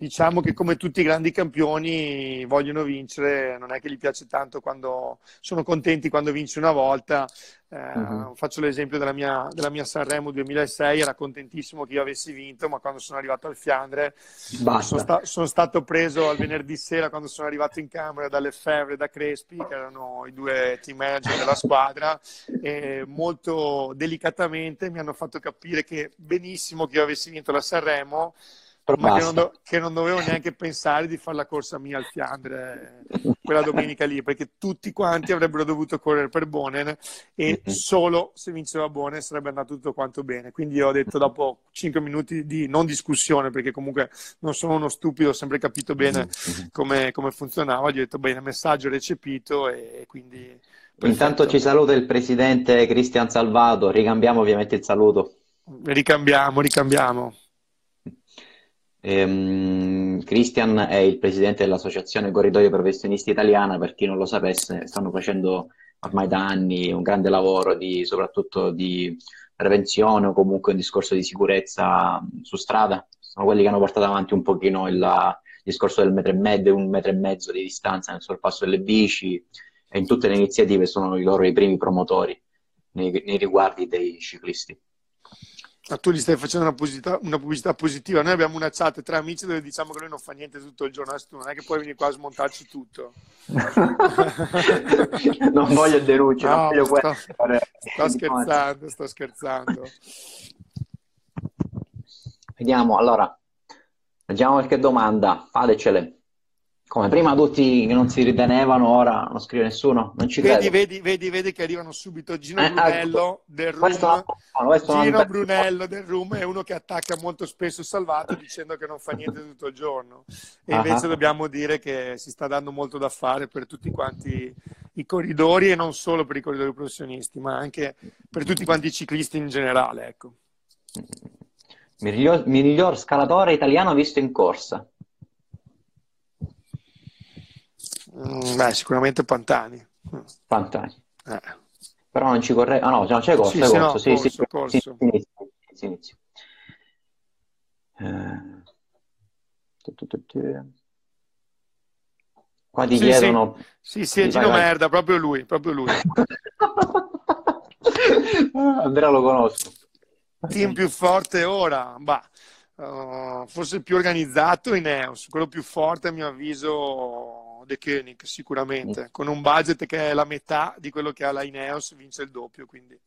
diciamo che come tutti i grandi campioni vogliono vincere, non è che gli piace tanto quando sono contenti quando vince una volta. Eh, uh-huh. Faccio l'esempio della mia, della mia, Sanremo 2006, era contentissimo che io avessi vinto, ma quando sono arrivato al Fiandre sono, sta- sono, stato preso al venerdì sera quando sono arrivato in camera dalle Fevre e da Crespi, che erano i due team manager della squadra, e molto delicatamente mi hanno fatto capire che benissimo che io avessi vinto la Sanremo ma che non, do- che non, dovevo neanche pensare di fare la corsa mia al Fiandre quella domenica lì, perché tutti quanti avrebbero dovuto correre per Bonen e solo se vinceva Bonen sarebbe andato tutto quanto bene. Quindi ho detto dopo 5 minuti di non discussione, perché comunque non sono uno stupido, ho sempre capito bene come, come funzionava, gli ho detto bene, messaggio recepito e quindi... Perfetto. Intanto ci saluta il presidente Cristian Salvato, ricambiamo ovviamente il saluto. Ricambiamo, ricambiamo. Ehm, Christian è il presidente dell'Associazione Corridoi Professionisti Italiana, per chi non lo sapesse, stanno facendo ormai da anni un grande lavoro di, soprattutto di prevenzione o comunque un discorso di sicurezza su strada. Sono quelli che hanno portato avanti un pochino il, il discorso del metro e mezzo, un metro e mezzo di distanza nel sorpasso delle bici e in tutte le iniziative sono i loro i primi promotori nei, nei riguardi dei ciclisti. Ma tu gli stai facendo una pubblicità, una pubblicità, positiva. Noi abbiamo una chat tra amici dove diciamo che lui non fa niente tutto il giorno. Adesso non è che puoi venire qua a smontarci tutto. (laughs) non voglio denunciare. No, sto, sto scherzando, sto scherzando. Vediamo, allora, leggiamo qualche domanda. Fatecele. Come prima tutti che non si ritenevano, ora non scrive nessuno, non ci vedi, vedi, vedi, vedi, che arrivano subito Gino eh, Brunello ecco. del Room. No, Gino Brunello del Room è uno che attacca molto spesso Salvato dicendo che non fa niente tutto il giorno. E invece uh-huh. dobbiamo dire che si sta dando molto da fare per tutti quanti i corridori e non solo per i corridori professionisti, ma anche per tutti quanti i ciclisti in generale. Ecco. Miglior, miglior scalatore italiano visto in corsa. Mm, beh, sicuramente Pantani. Pantani. Eh. Però non ci corre... Ah no, no c'è corso, sì, sì, corso, no, sì, corso, sì, corso. sì, inizio. Eh... Qua ti sì, chiedono... Sì, sì, è Gino vai, Merda, vai. proprio lui, proprio lui. (laughs) Andrea lo conosco. Team più forte ora? Bah, uh, forse più organizzato Ineos, quello più forte a mio avviso De Koenig sicuramente, con un budget che è la metà di quello che ha la Ineos, vince il doppio. Quindi.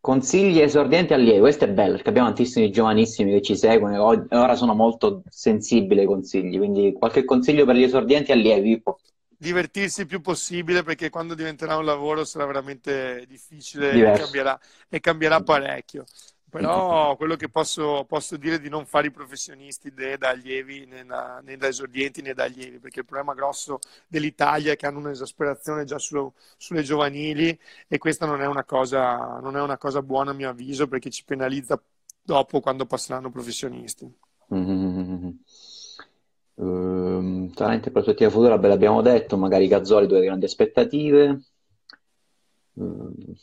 Consigli esordienti allievi, questo è bello perché abbiamo tantissimi giovanissimi che ci seguono e ora sono molto sensibili ai consigli, quindi qualche consiglio per gli esordienti allievi? Divertirsi il più possibile perché quando diventerà un lavoro sarà veramente difficile e cambierà, e cambierà parecchio. Però quello che posso, posso, dire è di non fare i professionisti né da allievi né da, né da, esordienti né da allievi, perché il problema grosso dell'Italia è che hanno un'esasperazione già sullo, sulle giovanili e questa non è, una cosa, non è una cosa buona a mio avviso perché ci penalizza dopo quando passeranno professionisti. (laughs) Mm-hmm. Uh, talento e prospettiva futura, beh, l'abbiamo detto, magari Gazzoli due grandi aspettative. Uh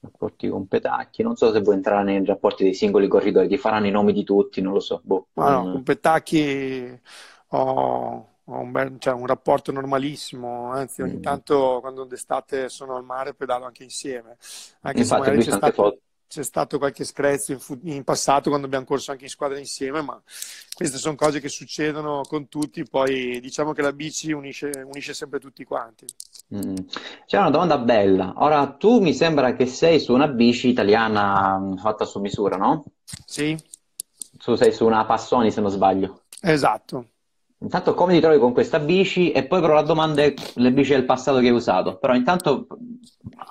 rapporti con Petacchi. Non so se vuoi entrare nei rapporti dei singoli corridori, ti faranno i nomi di tutti, non lo so. Boh. Ma no, con Petacchi ho, ho un, bel, cioè, un, rapporto normalissimo, anzi ogni mm. tanto quando d'estate sono al mare pedalo anche insieme. Anche Infatti, se magari c'è stato, c'è stato qualche screzio in, fu- in, passato quando abbiamo corso anche in squadra insieme, ma queste sono cose che succedono con tutti, poi diciamo che la bici unisce, unisce sempre tutti quanti. Mm. C'è una domanda bella. Ora, tu mi sembra che sei su una bici italiana mm, fatta su misura, no? Sì. Tu sei su una Passoni, se non sbaglio. Esatto. Intanto come ti trovi con questa bici e poi però la domanda è le bici del passato che hai usato. Però intanto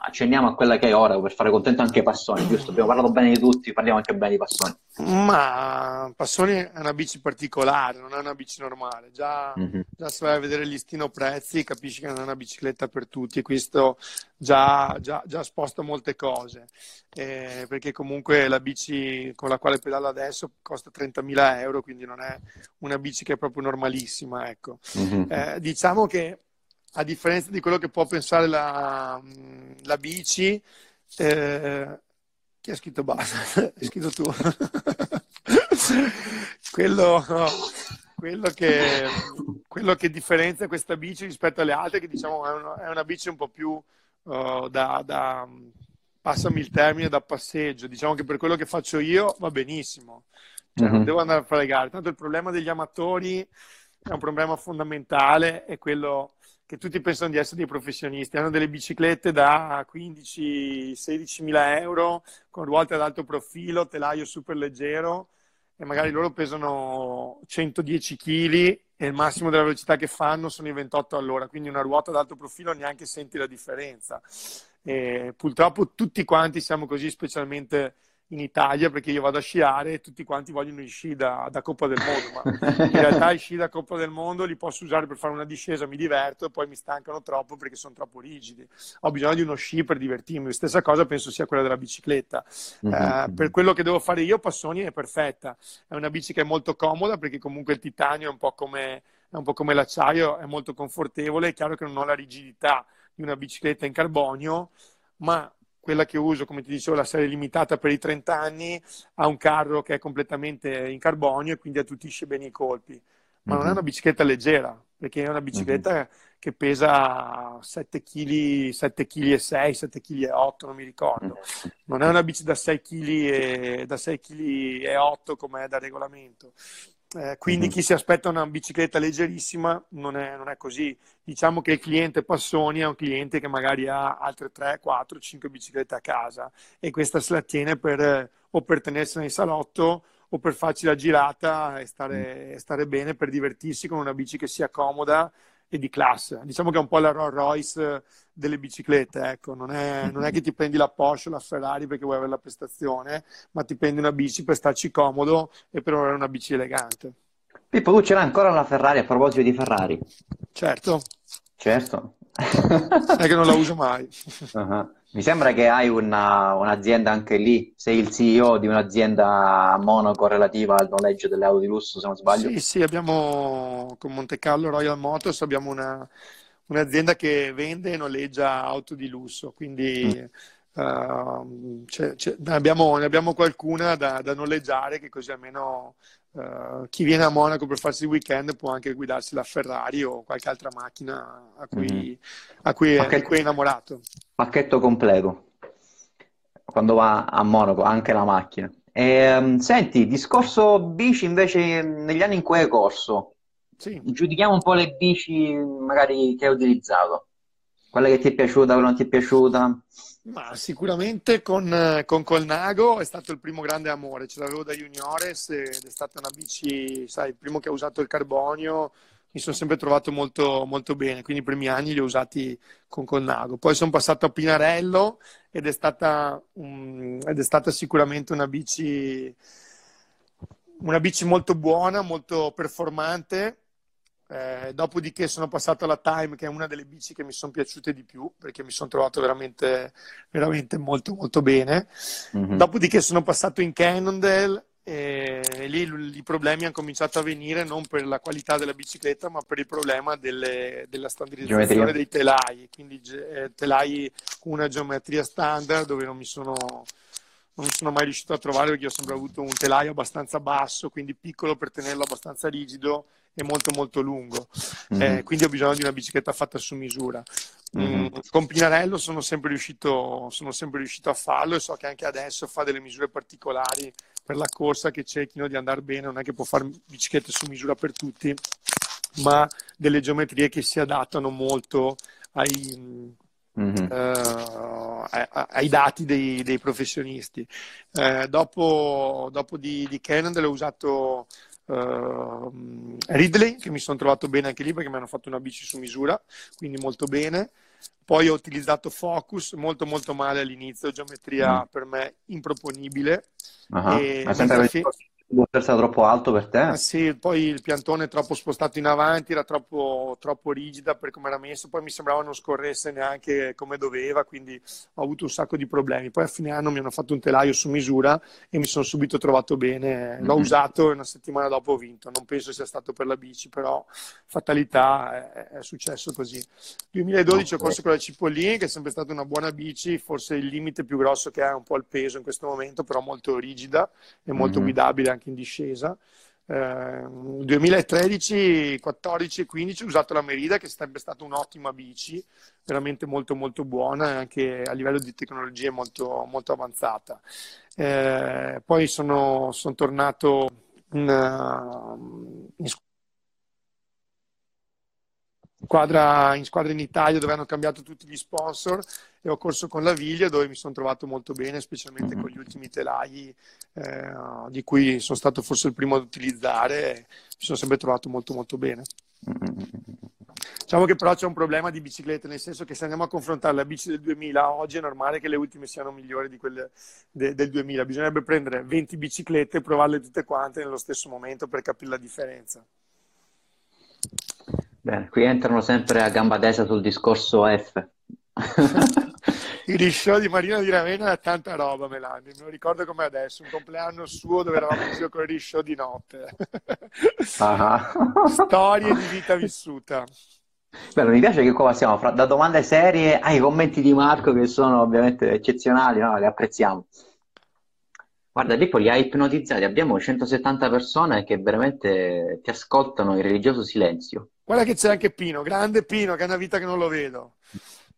accenniamo a quella che è ora per fare contento anche Passoni, giusto? Abbiamo parlato bene di tutti, parliamo anche bene di Passoni. Ma Passoni è una bici particolare, non è una bici normale. Già, mm-hmm. già se vai a vedere il listino prezzi capisci che non è una bicicletta per tutti e questo già, già, già sposta molte cose. Eh, perché comunque la bici con la quale pedalo adesso costa 30.000 euro, quindi non è una bici che è proprio normalissima. Ecco. Mm-hmm. Eh, diciamo che a differenza di quello che può pensare la, la bici, eh, chi ha scritto basta? (laughs) Hai scritto tu. (laughs) quello, quello, che, quello, che, differenzia questa bici rispetto alle altre, che diciamo è una, è una bici un po' più uh, da, da, passami il termine, da passeggio. Diciamo che per quello che faccio io va benissimo. Cioè, mm-hmm. non devo andare a fare gare. Tanto il problema degli amatori è un problema fondamentale, è quello che tutti pensano di essere dei professionisti, hanno delle biciclette da 15-16 mila euro con ruote ad alto profilo, telaio super leggero e magari loro pesano 110 kg e il massimo della velocità che fanno sono i 28 all'ora, quindi una ruota ad alto profilo neanche senti la differenza. E purtroppo tutti quanti siamo così, specialmente in Italia perché io vado a sciare e tutti quanti vogliono i sci da, da, Coppa del Mondo, ma (laughs) in realtà i sci da Coppa del Mondo li posso usare per fare una discesa, mi diverto e poi mi stancano troppo perché sono troppo rigidi. Ho bisogno di uno sci per divertirmi. Stessa cosa penso sia quella della bicicletta. Mm-hmm. Eh, per quello che devo fare io, Passoni è perfetta. È una bici che è molto comoda perché comunque il titanio è un po' come, un po come l'acciaio, è molto confortevole. È chiaro che non ho la rigidità di una bicicletta in carbonio, ma quella che uso, come ti dicevo, la serie limitata per i 30 anni, ha un carro che è completamente in carbonio e quindi attutisce bene i colpi. Ma mm-hmm. non è mhm. una bicicletta leggera, perché è una bicicletta mm-hmm. che pesa 7 kg, 7 kg e 6, 7 kg e 8, non mi ricordo. Mhm. Non è una bici da 6 kg e, da 6 kg e 8 come è da regolamento. Eh, quindi mm-hmm. chi si aspetta una bicicletta leggerissima non è, non è, così. Diciamo che il cliente Passoni è un cliente che magari ha altre 3, 4, 5 biciclette a casa e questa se la tiene per, o per tenersela in salotto o per farci la girata e stare, mm. stare bene, per divertirsi con una bici che sia comoda e di classe. Diciamo che è un po' la Rolls Royce delle biciclette, ecco. non, è, non è che ti prendi la Porsche o la Ferrari perché vuoi avere la prestazione, ma ti prendi una bici per starci comodo e per avere una bici elegante. Pippo, tu ce l'hai ancora la Ferrari a proposito di Ferrari? Certo. Certo. È che non la uso mai. Uh-huh. Mi sembra che hai una, un'azienda anche lì, sei il CEO di un'azienda Monaco relativa al noleggio delle auto di lusso, se non sbaglio. Sì, sì, abbiamo con Monte Carlo Royal Motors abbiamo una, un'azienda che vende e noleggia auto di lusso, quindi mm. Uh, c'è, c'è, ne, abbiamo, ne, abbiamo, qualcuna da, da, noleggiare che così almeno uh, chi viene a Monaco per farsi il weekend può anche guidarsi la Ferrari o qualche altra macchina a cui, mm-hmm. a cui, è, a cui è innamorato. Pacchetto completo quando va a Monaco, anche la macchina. E, ehm, senti, discorso bici invece negli anni in cui hai corso, sì. giudichiamo un po' le bici magari che hai utilizzato. Quella che ti è piaciuta, quella che non ti è piaciuta? Ma sicuramente con, con Colnago è stato il primo grande amore, ce l'avevo da juniores ed è stata una bici, sai, il primo che ha usato il carbonio, mi sono sempre trovato molto, molto bene, quindi i primi anni li ho usati con Colnago. Poi sono passato a Pinarello ed è stata, um, ed è stata sicuramente una bici, una bici molto buona, molto performante. Eh, dopodiché sono passato alla Time, che è una delle bici che mi sono piaciute di più, perché mi sono trovato veramente, veramente molto, molto bene. Mm-hmm. Dopodiché sono passato in Cannondale e lì i problemi hanno cominciato a venire non per la qualità della bicicletta, ma per il problema delle, della standardizzazione geometria. dei telai. Quindi eh, telai con una geometria standard dove non mi sono non mi sono mai riuscito a trovare perché ho sempre avuto un telaio abbastanza basso, quindi piccolo per tenerlo abbastanza rigido e molto molto lungo. Mm-hmm. Eh, quindi ho bisogno di una bicicletta fatta su misura. Mm-hmm. Mm, con Pinarello sono sempre, riuscito, sono sempre riuscito a farlo e so che anche adesso fa delle misure particolari per la corsa che cerchino di andare bene, non è che può fare biciclette su misura per tutti, ma delle geometrie che si adattano molto ai, mm-hmm. uh, ai dati dei, dei professionisti. Uh, dopo, dopo, di, di Canon ho usato uh, Ridley, che mi sono trovato bene anche lì perché mi hanno fatto una bici su misura, quindi molto bene. Poi ho utilizzato Focus, molto molto male all'inizio, geometria mm. per me improponibile. Uh-huh. E Ma sempre è stato troppo alto per te? Ah, sì, poi il piantone è troppo spostato in avanti, era troppo, troppo rigida per come era messo, poi mi sembrava non scorresse neanche come doveva, quindi ho avuto un sacco di problemi. Poi a fine anno mi hanno fatto un telaio su misura e mi sono subito trovato bene. L'ho mm-hmm. usato e una settimana dopo ho vinto. Non penso sia stato per la bici, però fatalità è, è successo così. 2012 okay. ho corso con la Cipollini, che è sempre stata una buona bici, forse il limite più grosso che ha è un po' il peso in questo momento, però molto rigida e molto mm-hmm. guidabile anche in discesa. Eh, 2013, 14 e 15 ho usato la Merida che sempre stata un'ottima bici, veramente molto molto buona anche a livello di tecnologia molto, molto avanzata. Eh, poi sono, sono tornato in, in squadra, in squadra in Italia dove hanno cambiato tutti gli sponsor e ho corso con la Viglia dove mi sono trovato molto bene, specialmente con gli ultimi telai eh, di cui sono stato forse il primo ad utilizzare, mi sono sempre trovato molto molto bene. Diciamo che però c'è un problema di biciclette, nel senso che se andiamo a confrontare la bici del 2000, oggi è normale che le ultime siano migliori di quelle de- del 2000. Bisognerebbe prendere 20 biciclette e provarle tutte quante nello stesso momento per capire la differenza. Bene, qui entrano sempre a gamba tesa sul discorso F. (laughs) il risciò di Marina di Ravenna è tanta roba, Melani. Me lo ricordo come adesso, un compleanno suo dove eravamo in con il risciò di notte. uh-huh. (laughs) Storie di vita vissuta. Bello, mi piace che qua siamo fra, da domande serie ai commenti di Marco che sono ovviamente eccezionali, no? li apprezziamo. Guarda, Lippo li ha ipnotizzati, abbiamo 170 persone che veramente ti ascoltano in religioso silenzio. Guarda che c'è anche Pino, grande Pino, che è una vita che non lo vedo.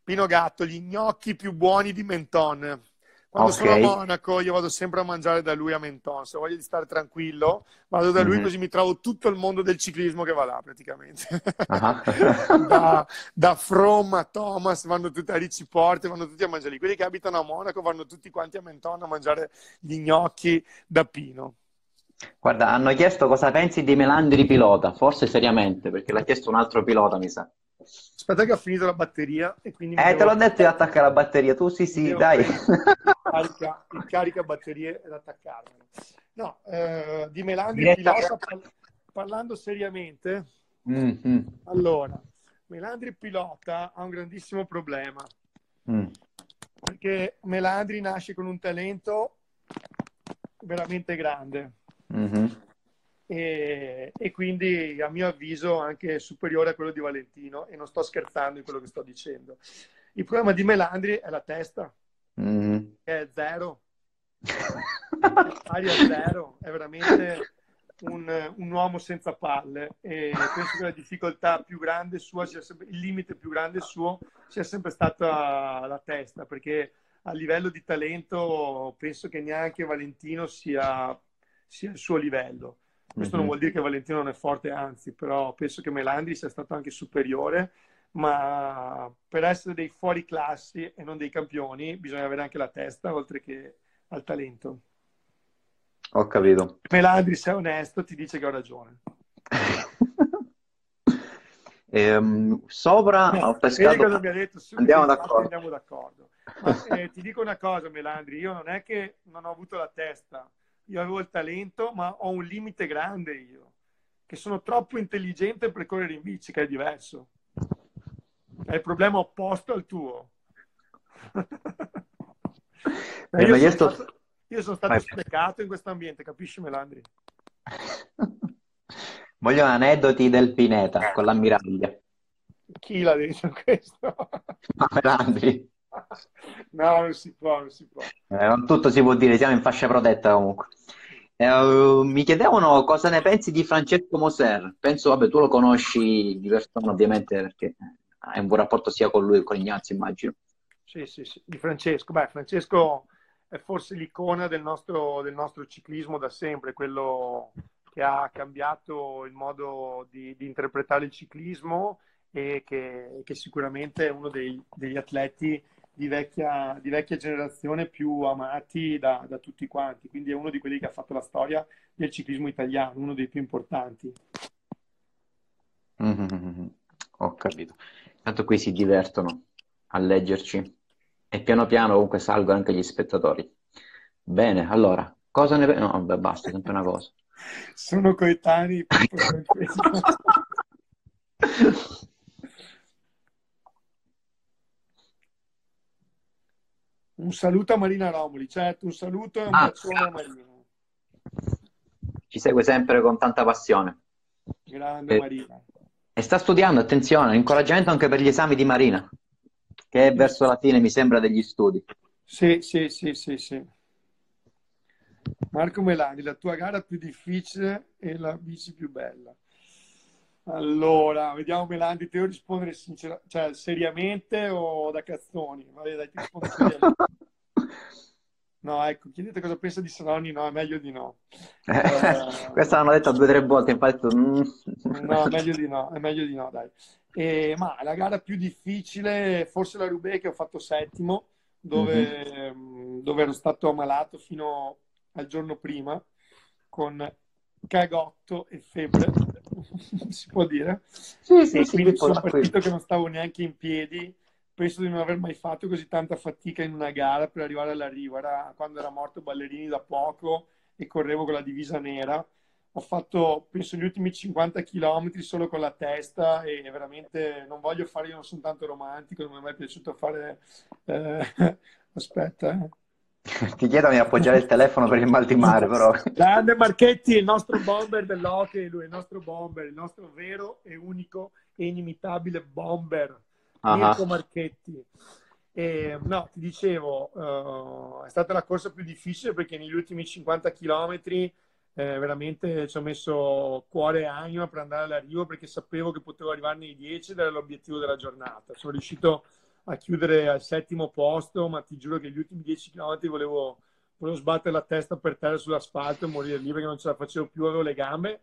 Pino Gatto, gli gnocchi più buoni di Menton. Quando okay. sono a Monaco io vado sempre a mangiare da lui a Menton, se voglio di stare tranquillo vado da lui mm-hmm. così mi trovo tutto il mondo del ciclismo che va là praticamente. Uh-huh. (laughs) da, da From a Thomas vanno tutti a Ricci Porte, vanno tutti a mangiare lì. Quelli che abitano a Monaco vanno tutti quanti a Menton a mangiare gli gnocchi da Pino. Guarda, hanno chiesto cosa pensi di Melandri pilota, forse seriamente, perché l'ha chiesto un altro pilota, mi sa. Aspetta che ho finito la batteria e quindi... Eh, te l'ho detto di attaccare la batteria, tu sì sì, dai. (laughs) Carica, il carica batterie ed attaccarmela. No, eh, di Melandri pilota, parlando seriamente, mm-hmm. allora, Melandri pilota ha un grandissimo problema, mm. perché Melandri nasce con un talento veramente grande. Mm-hmm. E, e, quindi a mio avviso anche superiore a quello di Valentino e non sto scherzando in quello che sto dicendo. Il problema di Melandri è la testa, mm. che è zero, pari a zero, è veramente un, un, uomo senza palle. E penso che la difficoltà più grande sua, sempre, il limite più grande suo sia sempre stata la testa, perché a livello di talento penso che neanche Valentino sia, sia il suo livello questo mm-hmm. non vuol dire che Valentino non è forte, anzi, però penso che Melandri sia stato anche superiore, ma per essere dei fuori classi e non dei campioni bisogna avere anche la testa oltre che al talento. Ho capito. Melandri, se è onesto, ti dice che ho ragione. (laughs) ehm, sopra eh, ho pescato... cosa mi ha detto? Andiamo d'accordo. Andiamo d'accordo. Ma, eh, ti dico una cosa, Melandri, io non è che non ho avuto la testa, io avevo il talento, ma ho un limite grande io, che sono troppo intelligente per correre in bici, che è diverso. È il problema opposto al tuo. (laughs) eh, io, sono sto... stato, io, sono stato, sprecato in questo ambiente, capisci Melandri? (laughs) Voglio aneddoti del Pineta con l'ammiraglia. Chi l'ha detto questo? (laughs) Ma Melandri. No, non si può, non si può. Eh, non tutto si può dire, siamo in fascia protetta comunque. Eh, mi chiedevano cosa ne pensi di Francesco Moser. Penso, vabbè, tu lo conosci di persona ovviamente perché hai un buon rapporto sia con lui che con Ignazio, immagino. Sì, sì, sì, di Francesco. Beh, Francesco è forse l'icona del nostro, del nostro ciclismo da sempre, quello che ha cambiato il modo di, di interpretare il ciclismo e che, che, sicuramente è uno dei, degli atleti di vecchia, di vecchia generazione più amati da, da, tutti quanti, quindi è uno di quelli che ha fatto la storia del ciclismo italiano, uno dei più importanti. Mm-hmm. Ho capito. Tanto qui si divertono a leggerci e piano piano comunque salgono anche gli spettatori. Bene, allora, cosa ne... No, vabbè, basta, sempre una cosa. (laughs) Sono coetanei. (laughs) (laughs) Un saluto a Marina Romoli, certo, un saluto e un ah, bacione a Marina. Ci segue sempre con tanta passione. Grande e, Marina. E sta studiando, attenzione, incoraggiamento anche per gli esami di Marina, che è verso la fine, mi sembra, degli studi. Sì, sì, sì, sì, sì. Marco Melani, la tua gara più difficile e la bici più bella. Allora, vediamo Melandi, devo rispondere sincer- cioè, seriamente o da cazzoni? Vabbè, dai, ti rispondo seriamente. (laughs) No, ecco, chiedete cosa pensa di Saloni, no, è meglio di no. Eh, Questa l'hanno detto due o tre volte, infatti... Mm. no, è meglio di no, è meglio di no, dai. E, ma la gara più difficile, forse la Roubaix che ho fatto settimo, dove, mm-hmm. dove ero stato ammalato fino al giorno prima, con cagotto e febbre, (laughs) si può dire. Sì, sì, e sì, quindi sono partito qui. che non stavo neanche in piedi. Penso di non aver mai fatto così tanta fatica in una gara per arrivare all'arrivo. Era quando era morto Ballerini da poco e correvo con la divisa nera. Ho fatto, penso, gli ultimi 50 km solo con la testa e veramente non voglio fare, io non sono tanto romantico, non mi è mai piaciuto fare... Eh, (laughs) aspetta, eh. Ti chiedo di appoggiare il telefono per il mal di mare, però. Grande Marchetti, il nostro bomber dell'hockey, lui è il nostro bomber, il nostro vero e unico e inimitabile bomber, uh-huh. Mirko Marchetti. E, no, ti dicevo, uh, è stata la corsa più difficile perché negli ultimi 50 km eh, veramente ci ho messo cuore e anima per andare all'arrivo perché sapevo che potevo arrivare nei 10 ed era l'obiettivo della giornata. Sono riuscito a chiudere al settimo posto, ma ti giuro che gli ultimi 10 km volevo, volevo sbattere la testa per terra sull'asfalto e morire lì perché non ce la facevo più, avevo le gambe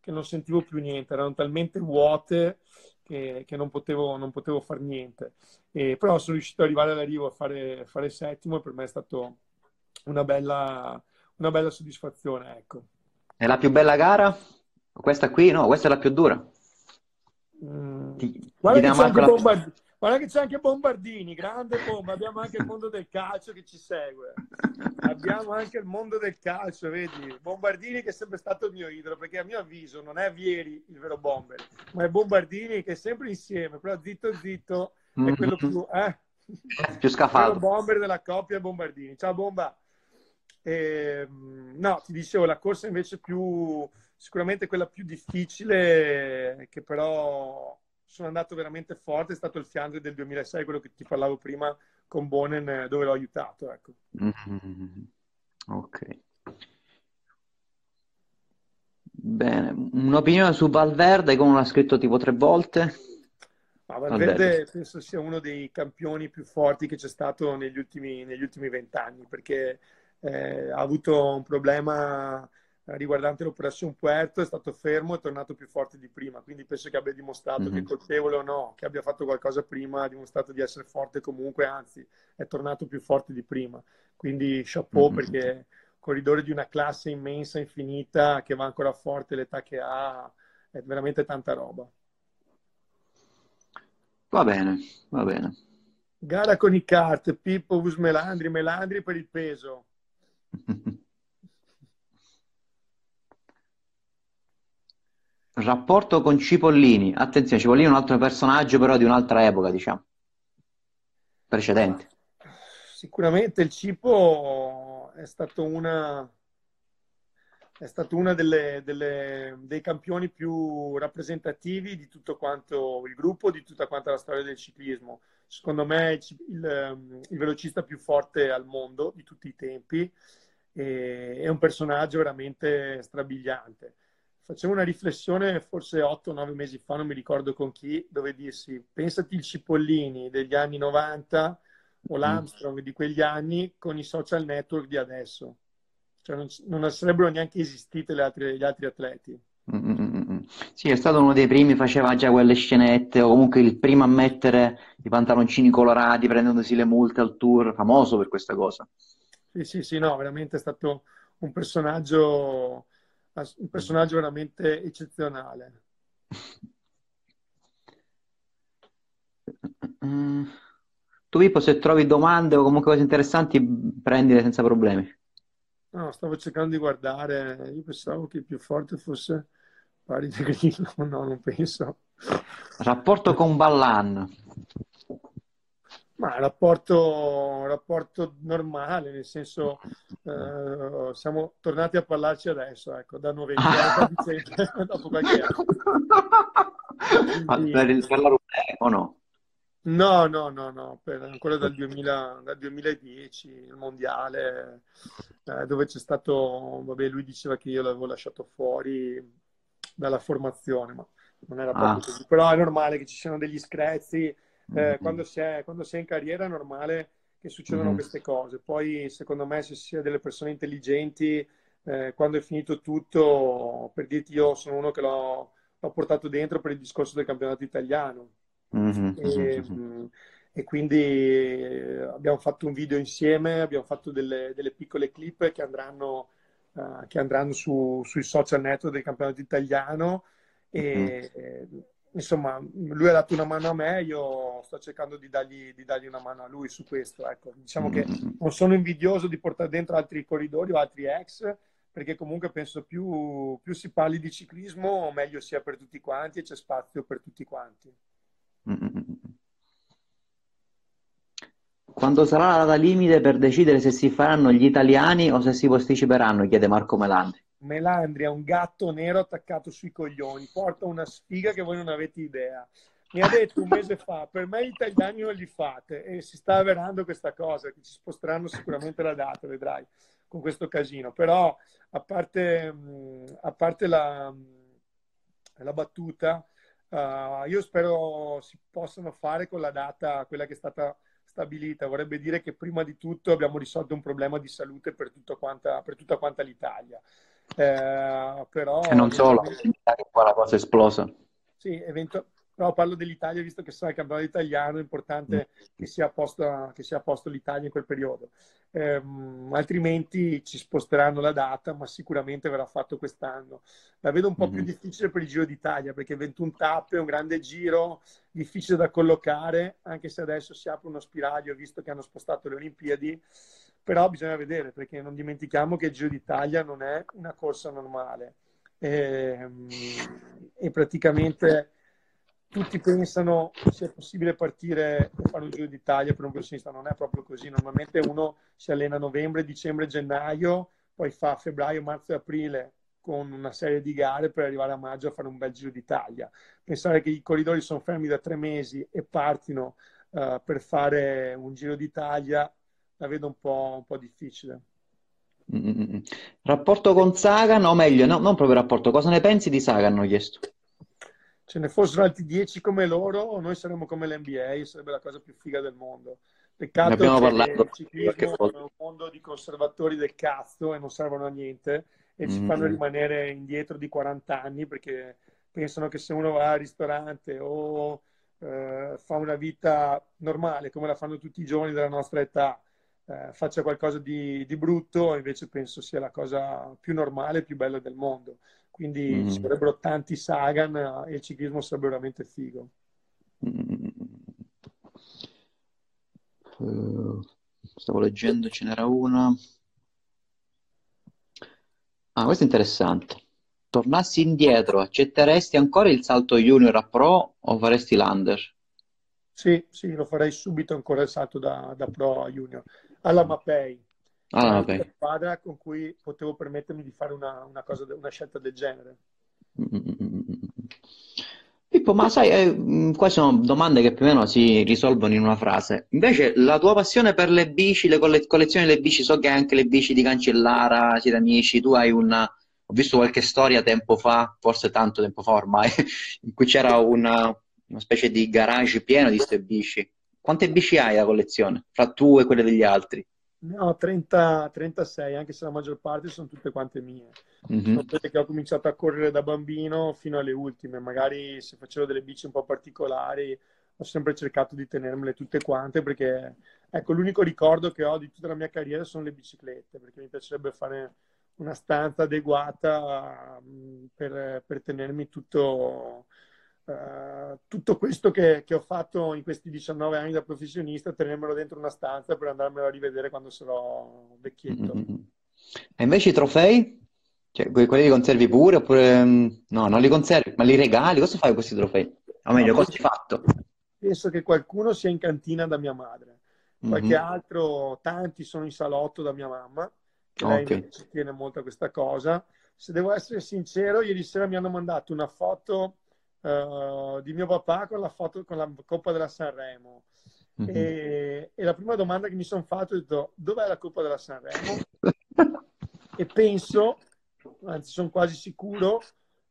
che non sentivo più niente, erano talmente vuote che, che non, potevo, non potevo fare niente. E, però sono riuscito ad arrivare all'arrivo a fare, fare settimo e per me è stata una bella, una bella soddisfazione. Ecco. È la più bella gara? Questa qui? No, questa è la più dura. Mm. Ti, Guarda ti anche la... Bombard... Guarda che c'è anche Bombardini, grande bomba. Abbiamo anche il mondo del calcio che ci segue. Abbiamo anche il mondo del calcio, vedi? Bombardini che è sempre stato il mio idolo, perché a mio avviso non è Vieri il vero bomber, ma è Bombardini che è sempre insieme, però zitto zitto è quello più... Eh? Più scafato. Il bomber della coppia è Bombardini. Ciao bomba! E, ehm, no, ti dicevo, la corsa invece più... sicuramente quella più difficile, che però sono andato veramente forte è stato il Fiandre del 2006, quello che ti parlavo prima con Bonen, eh, dove l'ho aiutato. Ecco. Mm-hmm. Ok. Bene, un'opinione su Valverde, come l'ha scritto tipo tre volte? Ma Valverde, Valverde, penso sia uno dei campioni più forti che c'è stato negli ultimi, vent'anni, perché eh, ha avuto un problema riguardante l'operazione Puerto è stato fermo e è tornato più forte di prima, quindi penso che abbia dimostrato mm-hmm. che colpevole o no, che abbia fatto qualcosa prima, ha dimostrato di essere forte comunque, anzi è tornato più forte di prima. Quindi chapeau mm-hmm. perché corridore di una classe immensa, infinita, che va ancora forte l'età che ha, è veramente tanta roba. Va bene, va bene. Gara con i kart, Pippo Vus Melandri, Melandri per il peso. (laughs) Rapporto con Cipollini. Attenzione, Cipollini è un altro personaggio, però di un'altra epoca, diciamo. Precedente. Sicuramente il Cipo è stato una, è stato uno dei campioni più rappresentativi di tutto quanto il gruppo, di tutta quanta la storia del ciclismo. Secondo me il, il, il velocista più forte al mondo di tutti i tempi e, è un personaggio veramente strabiliante facevo una riflessione forse 8-9 mesi fa, non mi ricordo con chi, dove dissi, pensati il Cipollini degli anni 90 o mm. l'Armstrong di quegli anni con i social network di adesso. Cioè non, non sarebbero neanche esistite altre, gli altri atleti. Mm-mm. Sì, è stato uno dei primi, faceva già quelle scenette, o comunque il primo a mettere i pantaloncini colorati prendendosi le multe al tour, famoso per questa cosa. Sì, sì, sì, no, veramente è stato un personaggio, un personaggio veramente eccezionale. Tu Pippo, se trovi domande o comunque cose interessanti, prendile senza problemi. No, stavo cercando di guardare, io pensavo che il più forte fosse pari di Grillo, (laughs) no, non penso. Rapporto con Ballan. Ma rapporto, rapporto normale, nel senso eh, siamo tornati a parlarci adesso, ecco, da novembre, ah. (laughs) dicembre, (laughs) dopo qualche anno. Quindi... Per, per la o no? No, no, no, no, per, ancora dal, 2000, dal 2010, il mondiale, eh, dove c'è stato, vabbè, lui diceva che io l'avevo lasciato fuori dalla formazione, ma non era proprio ah. così. Però è normale che ci siano degli screzi, eh, mm-hmm. quando, si è, quando, si è, in carriera è normale che succedano mm-hmm. queste cose. Poi, secondo me, se si è delle persone intelligenti, eh, quando è finito tutto, per dirti io sono uno che l'ho, l'ho portato dentro per il discorso del campionato italiano Mm-hmm. E, mm, e, quindi eh, abbiamo fatto un video insieme, abbiamo fatto delle, delle piccole clip che andranno, uh, che andranno su, sui social network del campionato italiano e mm-hmm. Insomma lui ha dato una mano a me, io sto cercando di dargli, di dargli una mano a lui su questo. Ecco. Diciamo mm-hmm. che non sono invidioso di portare dentro altri corridori o altri ex perché comunque penso più, più si parli di ciclismo meglio sia per tutti quanti e c'è spazio per tutti quanti. Quando sarà la data limite per decidere se si faranno gli italiani o se si posticiperanno? chiede Marco Melandri. Melandri è un gatto nero attaccato sui coglioni, porta una sfiga che voi non avete idea. Mi ha detto un mese fa, per me gli italiani non li fate e si sta avverando questa cosa, che ci sposteranno sicuramente la data, vedrai, con questo casino. Però, a parte, a parte la, la battuta, Uh, io spero si possano fare con la data, quella che è stata stabilita. Vorrebbe dire che prima di tutto abbiamo risolto un problema di salute per, quanta, per tutta quanta l'Italia. Eh, però, e non solo, qua la cosa è esplosa. Sì, eventu- No, parlo dell'Italia, visto che sono il campionato italiano, è importante mm. che sia posto, che sia a posto l'Italia in quel periodo. Ehm, altrimenti ci sposteranno la data, ma sicuramente verrà fatto quest'anno. La vedo un po' mm-hmm. più difficile per il Giro d'Italia, perché 21 tappe, un grande giro, difficile da collocare, anche se adesso si apre uno spiraglio, visto che hanno spostato le Olimpiadi. Però bisogna vedere, perché non dimentichiamo che il Giro d'Italia non è una corsa normale. E, ehm, e praticamente tutti pensano sia possibile partire e fare un giro d'Italia per un professionista, non è proprio così. Normalmente uno si allena a novembre, dicembre, gennaio, poi fa febbraio, marzo e aprile con una serie di gare per arrivare a maggio a fare un bel giro d'Italia. Pensare che i corridori sono fermi da tre mesi e partino uh, per fare un giro d'Italia la vedo un po', un po difficile. Mm-hmm. Rapporto con Sagan, o meglio, no, non proprio rapporto, cosa ne pensi di Sagan? Ho chiesto ce ne fossero altri dieci come loro, noi saremmo come l'NBA, sarebbe la cosa più figa del mondo. Peccato che il ciclismo è un mondo di conservatori del cazzo e non servono a niente e mm-hmm. ci fanno rimanere indietro di 40 anni perché pensano che se uno va al ristorante o eh, fa una vita normale come la fanno tutti i giovani della nostra età, eh, faccia qualcosa di, di brutto, invece penso sia la cosa più normale e più bella del mondo. Quindi mm. ci sarebbero tanti Sagan e il ciclismo sarebbe veramente figo. Mm. Uh, stavo leggendo, ce n'era una. Ah, questo è interessante. Tornassi indietro, accetteresti ancora il salto junior a pro o faresti l'under? Sì, sì, lo farei subito ancora il salto da, da pro a junior. Alla Mapei. Ah, okay. squadra con cui potevo permettermi di fare una, una, cosa, una scelta del genere. Pippo, ma sai, eh, qua sono domande che più o meno si risolvono in una frase. Invece, la tua passione per le bici, le coll- collezioni delle bici, so che anche le bici di Cancellara, siete amici, tu hai una... Ho visto qualche storia tempo fa, forse tanto tempo fa ormai, (laughs) in cui c'era una, una specie di garage pieno di queste bici. Quante bici hai da collezione, fra tu e quelle degli altri? Ne ho 30, 36, anche se la maggior parte sono tutte quante mie. Mm-hmm. Sono quelle che ho cominciato a correre da bambino fino alle ultime. Magari se facevo delle bici un po' particolari ho sempre cercato di tenermele tutte quante perché, ecco, l'unico ricordo che ho di tutta la mia carriera sono le biciclette, perché mi piacerebbe fare una stanza adeguata mm, per, per tenermi tutto, uh, tutto questo che, che, ho fatto in questi 19 anni da professionista, tenermelo dentro una stanza per andarmelo a rivedere quando sarò vecchietto. Mm-hmm. E invece i trofei? Cioè, quelli li conservi pure oppure mm, no, non li conservi, ma li regali? Cosa fai con questi trofei? O meglio, cosa hai fatto? Penso che qualcuno sia in cantina da mia madre, qualche mm-hmm. altro, tanti sono in salotto da mia mamma che lei okay. ci tiene molto a questa cosa. Se devo essere sincero, ieri sera mi hanno mandato una foto uh, di mio papà con la, foto, con la Coppa della Sanremo. Mm-hmm. E, e, la prima domanda che mi sono fatto è detto, dov'è la Coppa della Sanremo? (laughs) e penso, anzi sono quasi sicuro,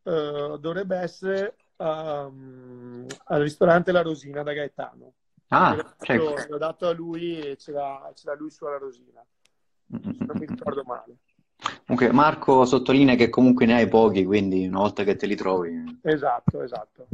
uh, dovrebbe essere um, al ristorante La Rosina da Gaetano. Ah, l'ho, certo. l'ho dato a lui e c'era, c'era lui sulla Rosina non mi ricordo male. Comunque Marco sottolinea che comunque ne hai pochi, quindi una volta che te li trovi. Esatto, esatto.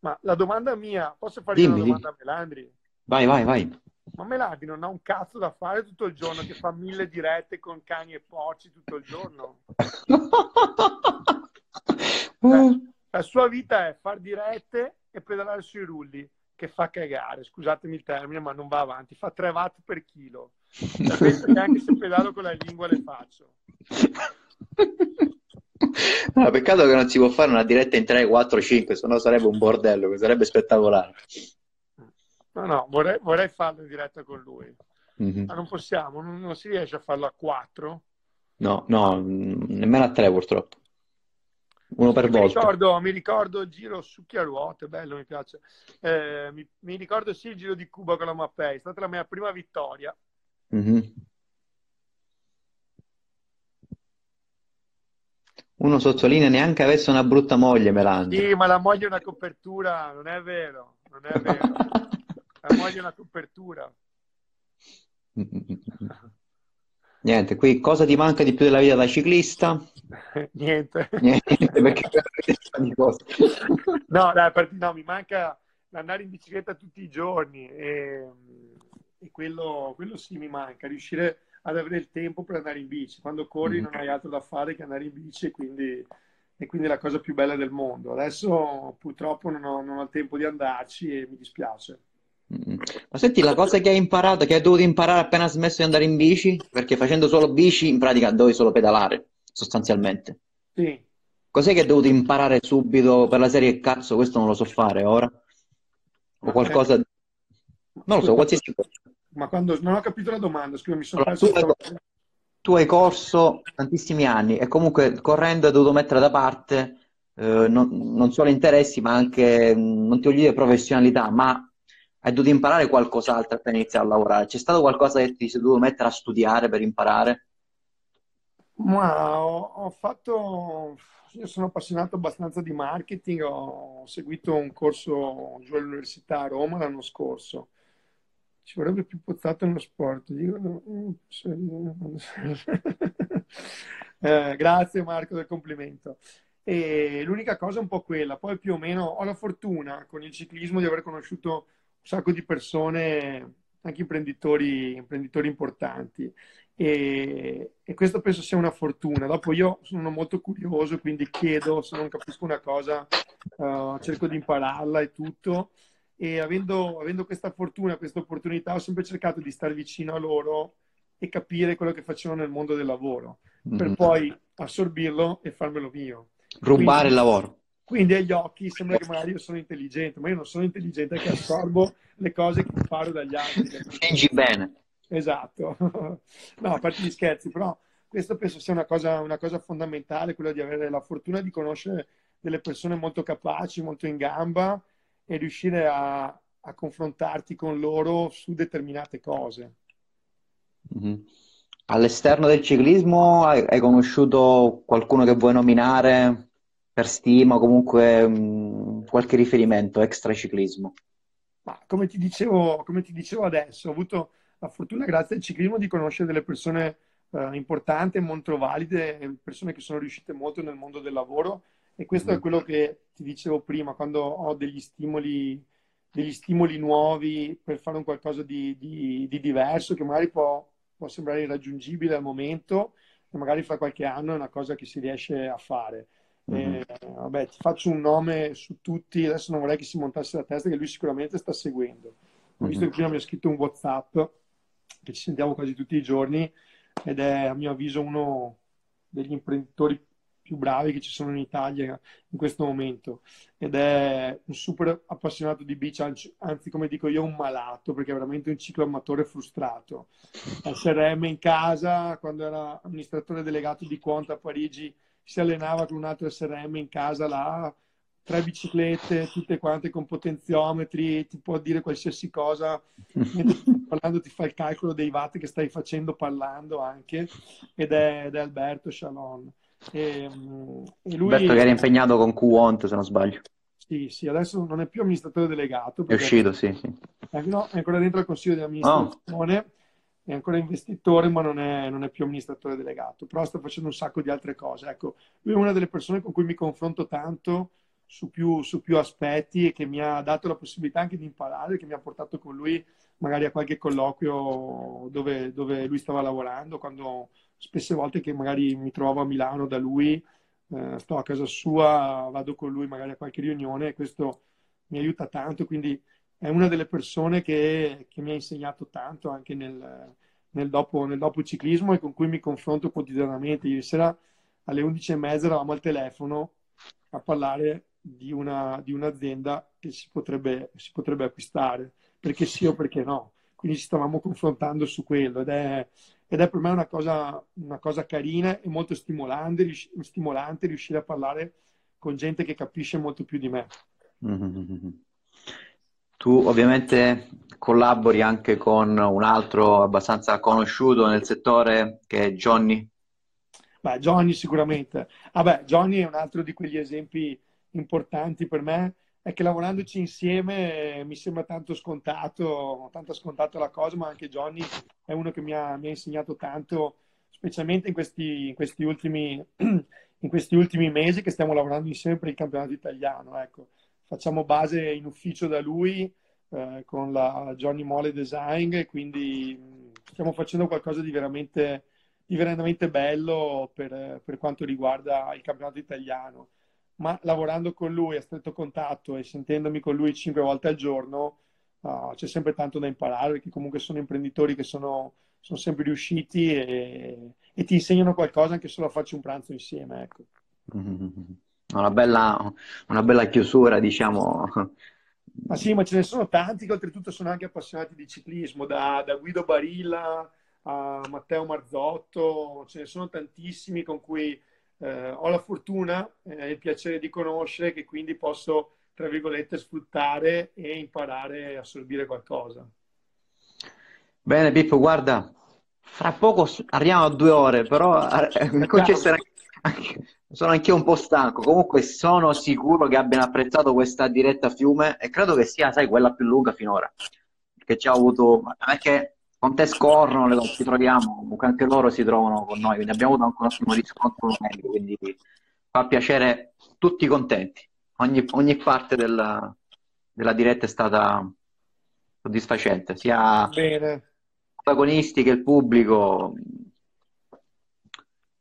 Ma la domanda mia, posso fare dimmi, una domanda dimmi. a Melandri? Vai, vai, vai. Ma Melandri non ha un cazzo da fare tutto il giorno che fa mille dirette con cani e porci tutto il giorno? (laughs) eh, la sua vita è far dirette e pedalare sui rulli, che fa cagare, scusatemi il termine, ma non va avanti, fa 3 watt per chilo. Penso che anche se pedalo con la lingua le faccio. (laughs) No, peccato che non si può fare una diretta in 3, 4, 5, se no sarebbe un bordello, sarebbe spettacolare. No, no, vorrei, vorrei farlo in diretta con lui. Mm-hmm. Ma non possiamo, non, non, si riesce a farlo a quattro. No, no, nemmeno a tre purtroppo. Uno per mi volta. Ricordo, mi ricordo il giro su chiaruote, bello, mi piace. Eh, mi, mi, ricordo sì il giro di Cuba con la Mappei, è stata la mia prima vittoria. Mm-hmm. Uno sottolinea neanche avesse una brutta moglie, Melania. Sì, ma la moglie è una copertura, non è vero, non è vero. (laughs) La moglie è una copertura. (laughs) Niente, qui cosa ti manca di più della vita da ciclista? (laughs) Niente. Niente, perché di (laughs) cose. (laughs) No, dai, per, no, mi manca andare in bicicletta tutti i giorni e, e quello, quello, sì mi manca, riuscire ad avere il tempo per andare in bici. Quando corri mm. non hai altro da fare che andare in bici e quindi, e quindi è la cosa più bella del mondo. Adesso purtroppo non ho, non ho il tempo di andarci e mi dispiace. Ma senti, la cosa che hai imparato, che hai dovuto imparare appena smesso di andare in bici, perché facendo solo bici in pratica dovevi solo pedalare, sostanzialmente. Sì. Cos'è che hai dovuto imparare subito per la serie cazzo, questo non lo so fare ora? O qualcosa... Non lo so, qualsiasi cosa. Ma quando... Non ho capito la domanda, scusa, mi sono allora. Tu hai, tu hai corso tantissimi anni e comunque correndo hai dovuto mettere da parte eh, non, non, solo interessi, ma anche, non ti voglio dire professionalità, ma hai dovuto imparare qualcos'altro per iniziare a lavorare? C'è stato qualcosa che ti sei dovuto mettere a studiare per imparare? Ma ho, ho fatto, io sono appassionato abbastanza di marketing, ho seguito un corso giù all'università a Roma l'anno scorso. Ci vorrebbe più pozzato nello sport. (laughs) eh, grazie Marco del complimento. E l'unica cosa è un po' quella, poi più o meno ho la fortuna con il ciclismo di aver conosciuto sacco di persone, anche imprenditori, imprenditori importanti. E, e, questo penso sia una fortuna. Dopo io sono molto curioso, quindi chiedo, se non capisco una cosa, uh, cerco di impararla e tutto. E avendo, avendo questa fortuna, questa opportunità, ho sempre cercato di stare vicino a loro e capire quello che facevano nel mondo del lavoro, mm-hmm. per poi assorbirlo e farmelo mio. Rubare quindi, il lavoro. Quindi agli occhi sembra che magari io sono intelligente, ma io non sono intelligente perché assorbo le cose che imparo dagli altri. Fingi bene. Esatto. No, a parte gli scherzi, però questo penso sia una cosa, una cosa fondamentale, quella di avere la fortuna di conoscere delle persone molto capaci, molto in gamba e riuscire a, a confrontarti con loro su determinate cose. Mm-hmm. All'esterno del ciclismo hai, hai conosciuto qualcuno che vuoi nominare per stima o comunque mh, mm, qualche riferimento extra ciclismo? Ma come ti dicevo, come ti dicevo adesso, ho avuto la fortuna, grazie al ciclismo, di conoscere delle persone eh, importanti, molto valide, persone che sono riuscite molto nel mondo del lavoro. E questo è mm. quello che ti dicevo prima, quando ho degli stimoli, degli stimoli nuovi per fare un qualcosa di, di, di diverso, che magari può, può sembrare irraggiungibile al momento, e magari fra qualche anno è una cosa che si riesce a fare. Mm-hmm. E, vabbè, ti faccio un nome su tutti, adesso non vorrei che si montasse la testa, che lui sicuramente sta seguendo. Ho visto mm-hmm. che prima mi ha scritto un WhatsApp, che ci sentiamo quasi tutti i giorni, ed è a mio avviso uno degli imprenditori più bravi che ci sono in Italia in questo momento ed è un super appassionato di beach, anzi come dico io un malato perché è veramente un ciclo amatore frustrato. SRM in casa, quando era amministratore delegato di Quanta a Parigi, si allenava con un altro SRM in casa là, tre biciclette, tutte quante con potenziometri, ti può dire qualsiasi cosa, (laughs) parlando ti fa il calcolo dei watt che stai facendo parlando anche, ed è, ed è Alberto Shalon. E, e lui... Alberto che era impegnato con Qwant, se non sbaglio. Sì, sì, adesso non è più amministratore delegato. È uscito, sì, sì. È, no, è ancora dentro il consiglio di amministrazione. Oh è ancora investitore, ma non è, non è, più amministratore delegato, però sta facendo un sacco di altre cose. Ecco, lui è una delle persone con cui mi confronto tanto su più, su più aspetti e che mi ha dato la possibilità anche di imparare, che mi ha portato con lui magari a qualche colloquio dove, dove lui stava lavorando, quando spesse volte che magari mi trovo a Milano da lui, eh, sto a casa sua, vado con lui magari a qualche riunione e questo mi aiuta tanto, quindi è una delle persone che, che mi ha insegnato tanto anche nel, nel, dopo, nel dopo ciclismo e con cui mi confronto quotidianamente. Ieri sera alle 11.30 eravamo al telefono a parlare di, una, di un'azienda che si potrebbe, si potrebbe, acquistare, perché sì o perché no. Quindi ci stavamo confrontando su quello ed è, ed è per me una cosa, una cosa carina e molto stimolante, stimolante riuscire a parlare con gente che capisce molto più di me. Mm-hmm. Tu ovviamente collabori anche con un altro abbastanza conosciuto nel settore che è Johnny. Beh, Johnny sicuramente. Vabbè, Johnny è un altro di quegli esempi importanti per me, è che lavorandoci insieme eh, mi sembra tanto scontato, tanto scontato la cosa, ma anche Johnny è uno che mi ha, mi ha insegnato tanto, specialmente in questi, in questi, ultimi, (clears throat) in questi ultimi mesi che stiamo lavorando insieme per il campionato italiano. Ecco facciamo base in ufficio da lui eh, con la Johnny Mole Design e quindi stiamo facendo qualcosa di veramente, di veramente bello per, per, quanto riguarda il campionato italiano. Ma lavorando con lui a stretto contatto e sentendomi con lui cinque volte al giorno, uh, c'è sempre tanto da imparare perché comunque sono imprenditori che sono, sono sempre riusciti e, e, ti insegnano qualcosa anche solo a farci un pranzo insieme. Ecco. Mm-hmm una bella, una bella chiusura, diciamo. Ma sì, ma ce ne sono tanti che oltretutto sono anche appassionati di ciclismo, da, da Guido Barilla a Matteo Marzotto, ce ne sono tantissimi con cui eh, ho la fortuna e eh, il piacere di conoscere che quindi posso, tra virgolette, sfruttare e imparare a assorbire qualcosa. Bene Pippo, guarda, fra poco arriviamo a due ore, però eh, mi concesserai anche, sono anch'io un po' stanco. Comunque sono sicuro che abbiano apprezzato questa diretta a fiume e credo che sia, sai, quella più lunga finora. Perché ci ha avuto. Perché con te scorrono, ci troviamo, comunque anche loro si trovano con noi, quindi abbiamo avuto anche un ottimo riscontro numerico, quindi fa piacere tutti contenti. Ogni, ogni parte della, della diretta è stata soddisfacente, sia i protagonisti che il pubblico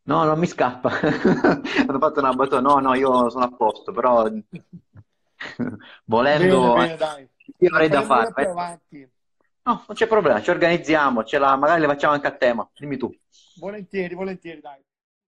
No, non mi scappa. (laughs) Hanno fatto una battuta. No, no, io sono a posto, però (laughs) volendo bene, bene, io avrei da fare. No, non c'è problema, ci organizziamo, ce la... magari le facciamo anche a tema. Dimmi tu. Volentieri, volentieri, dai.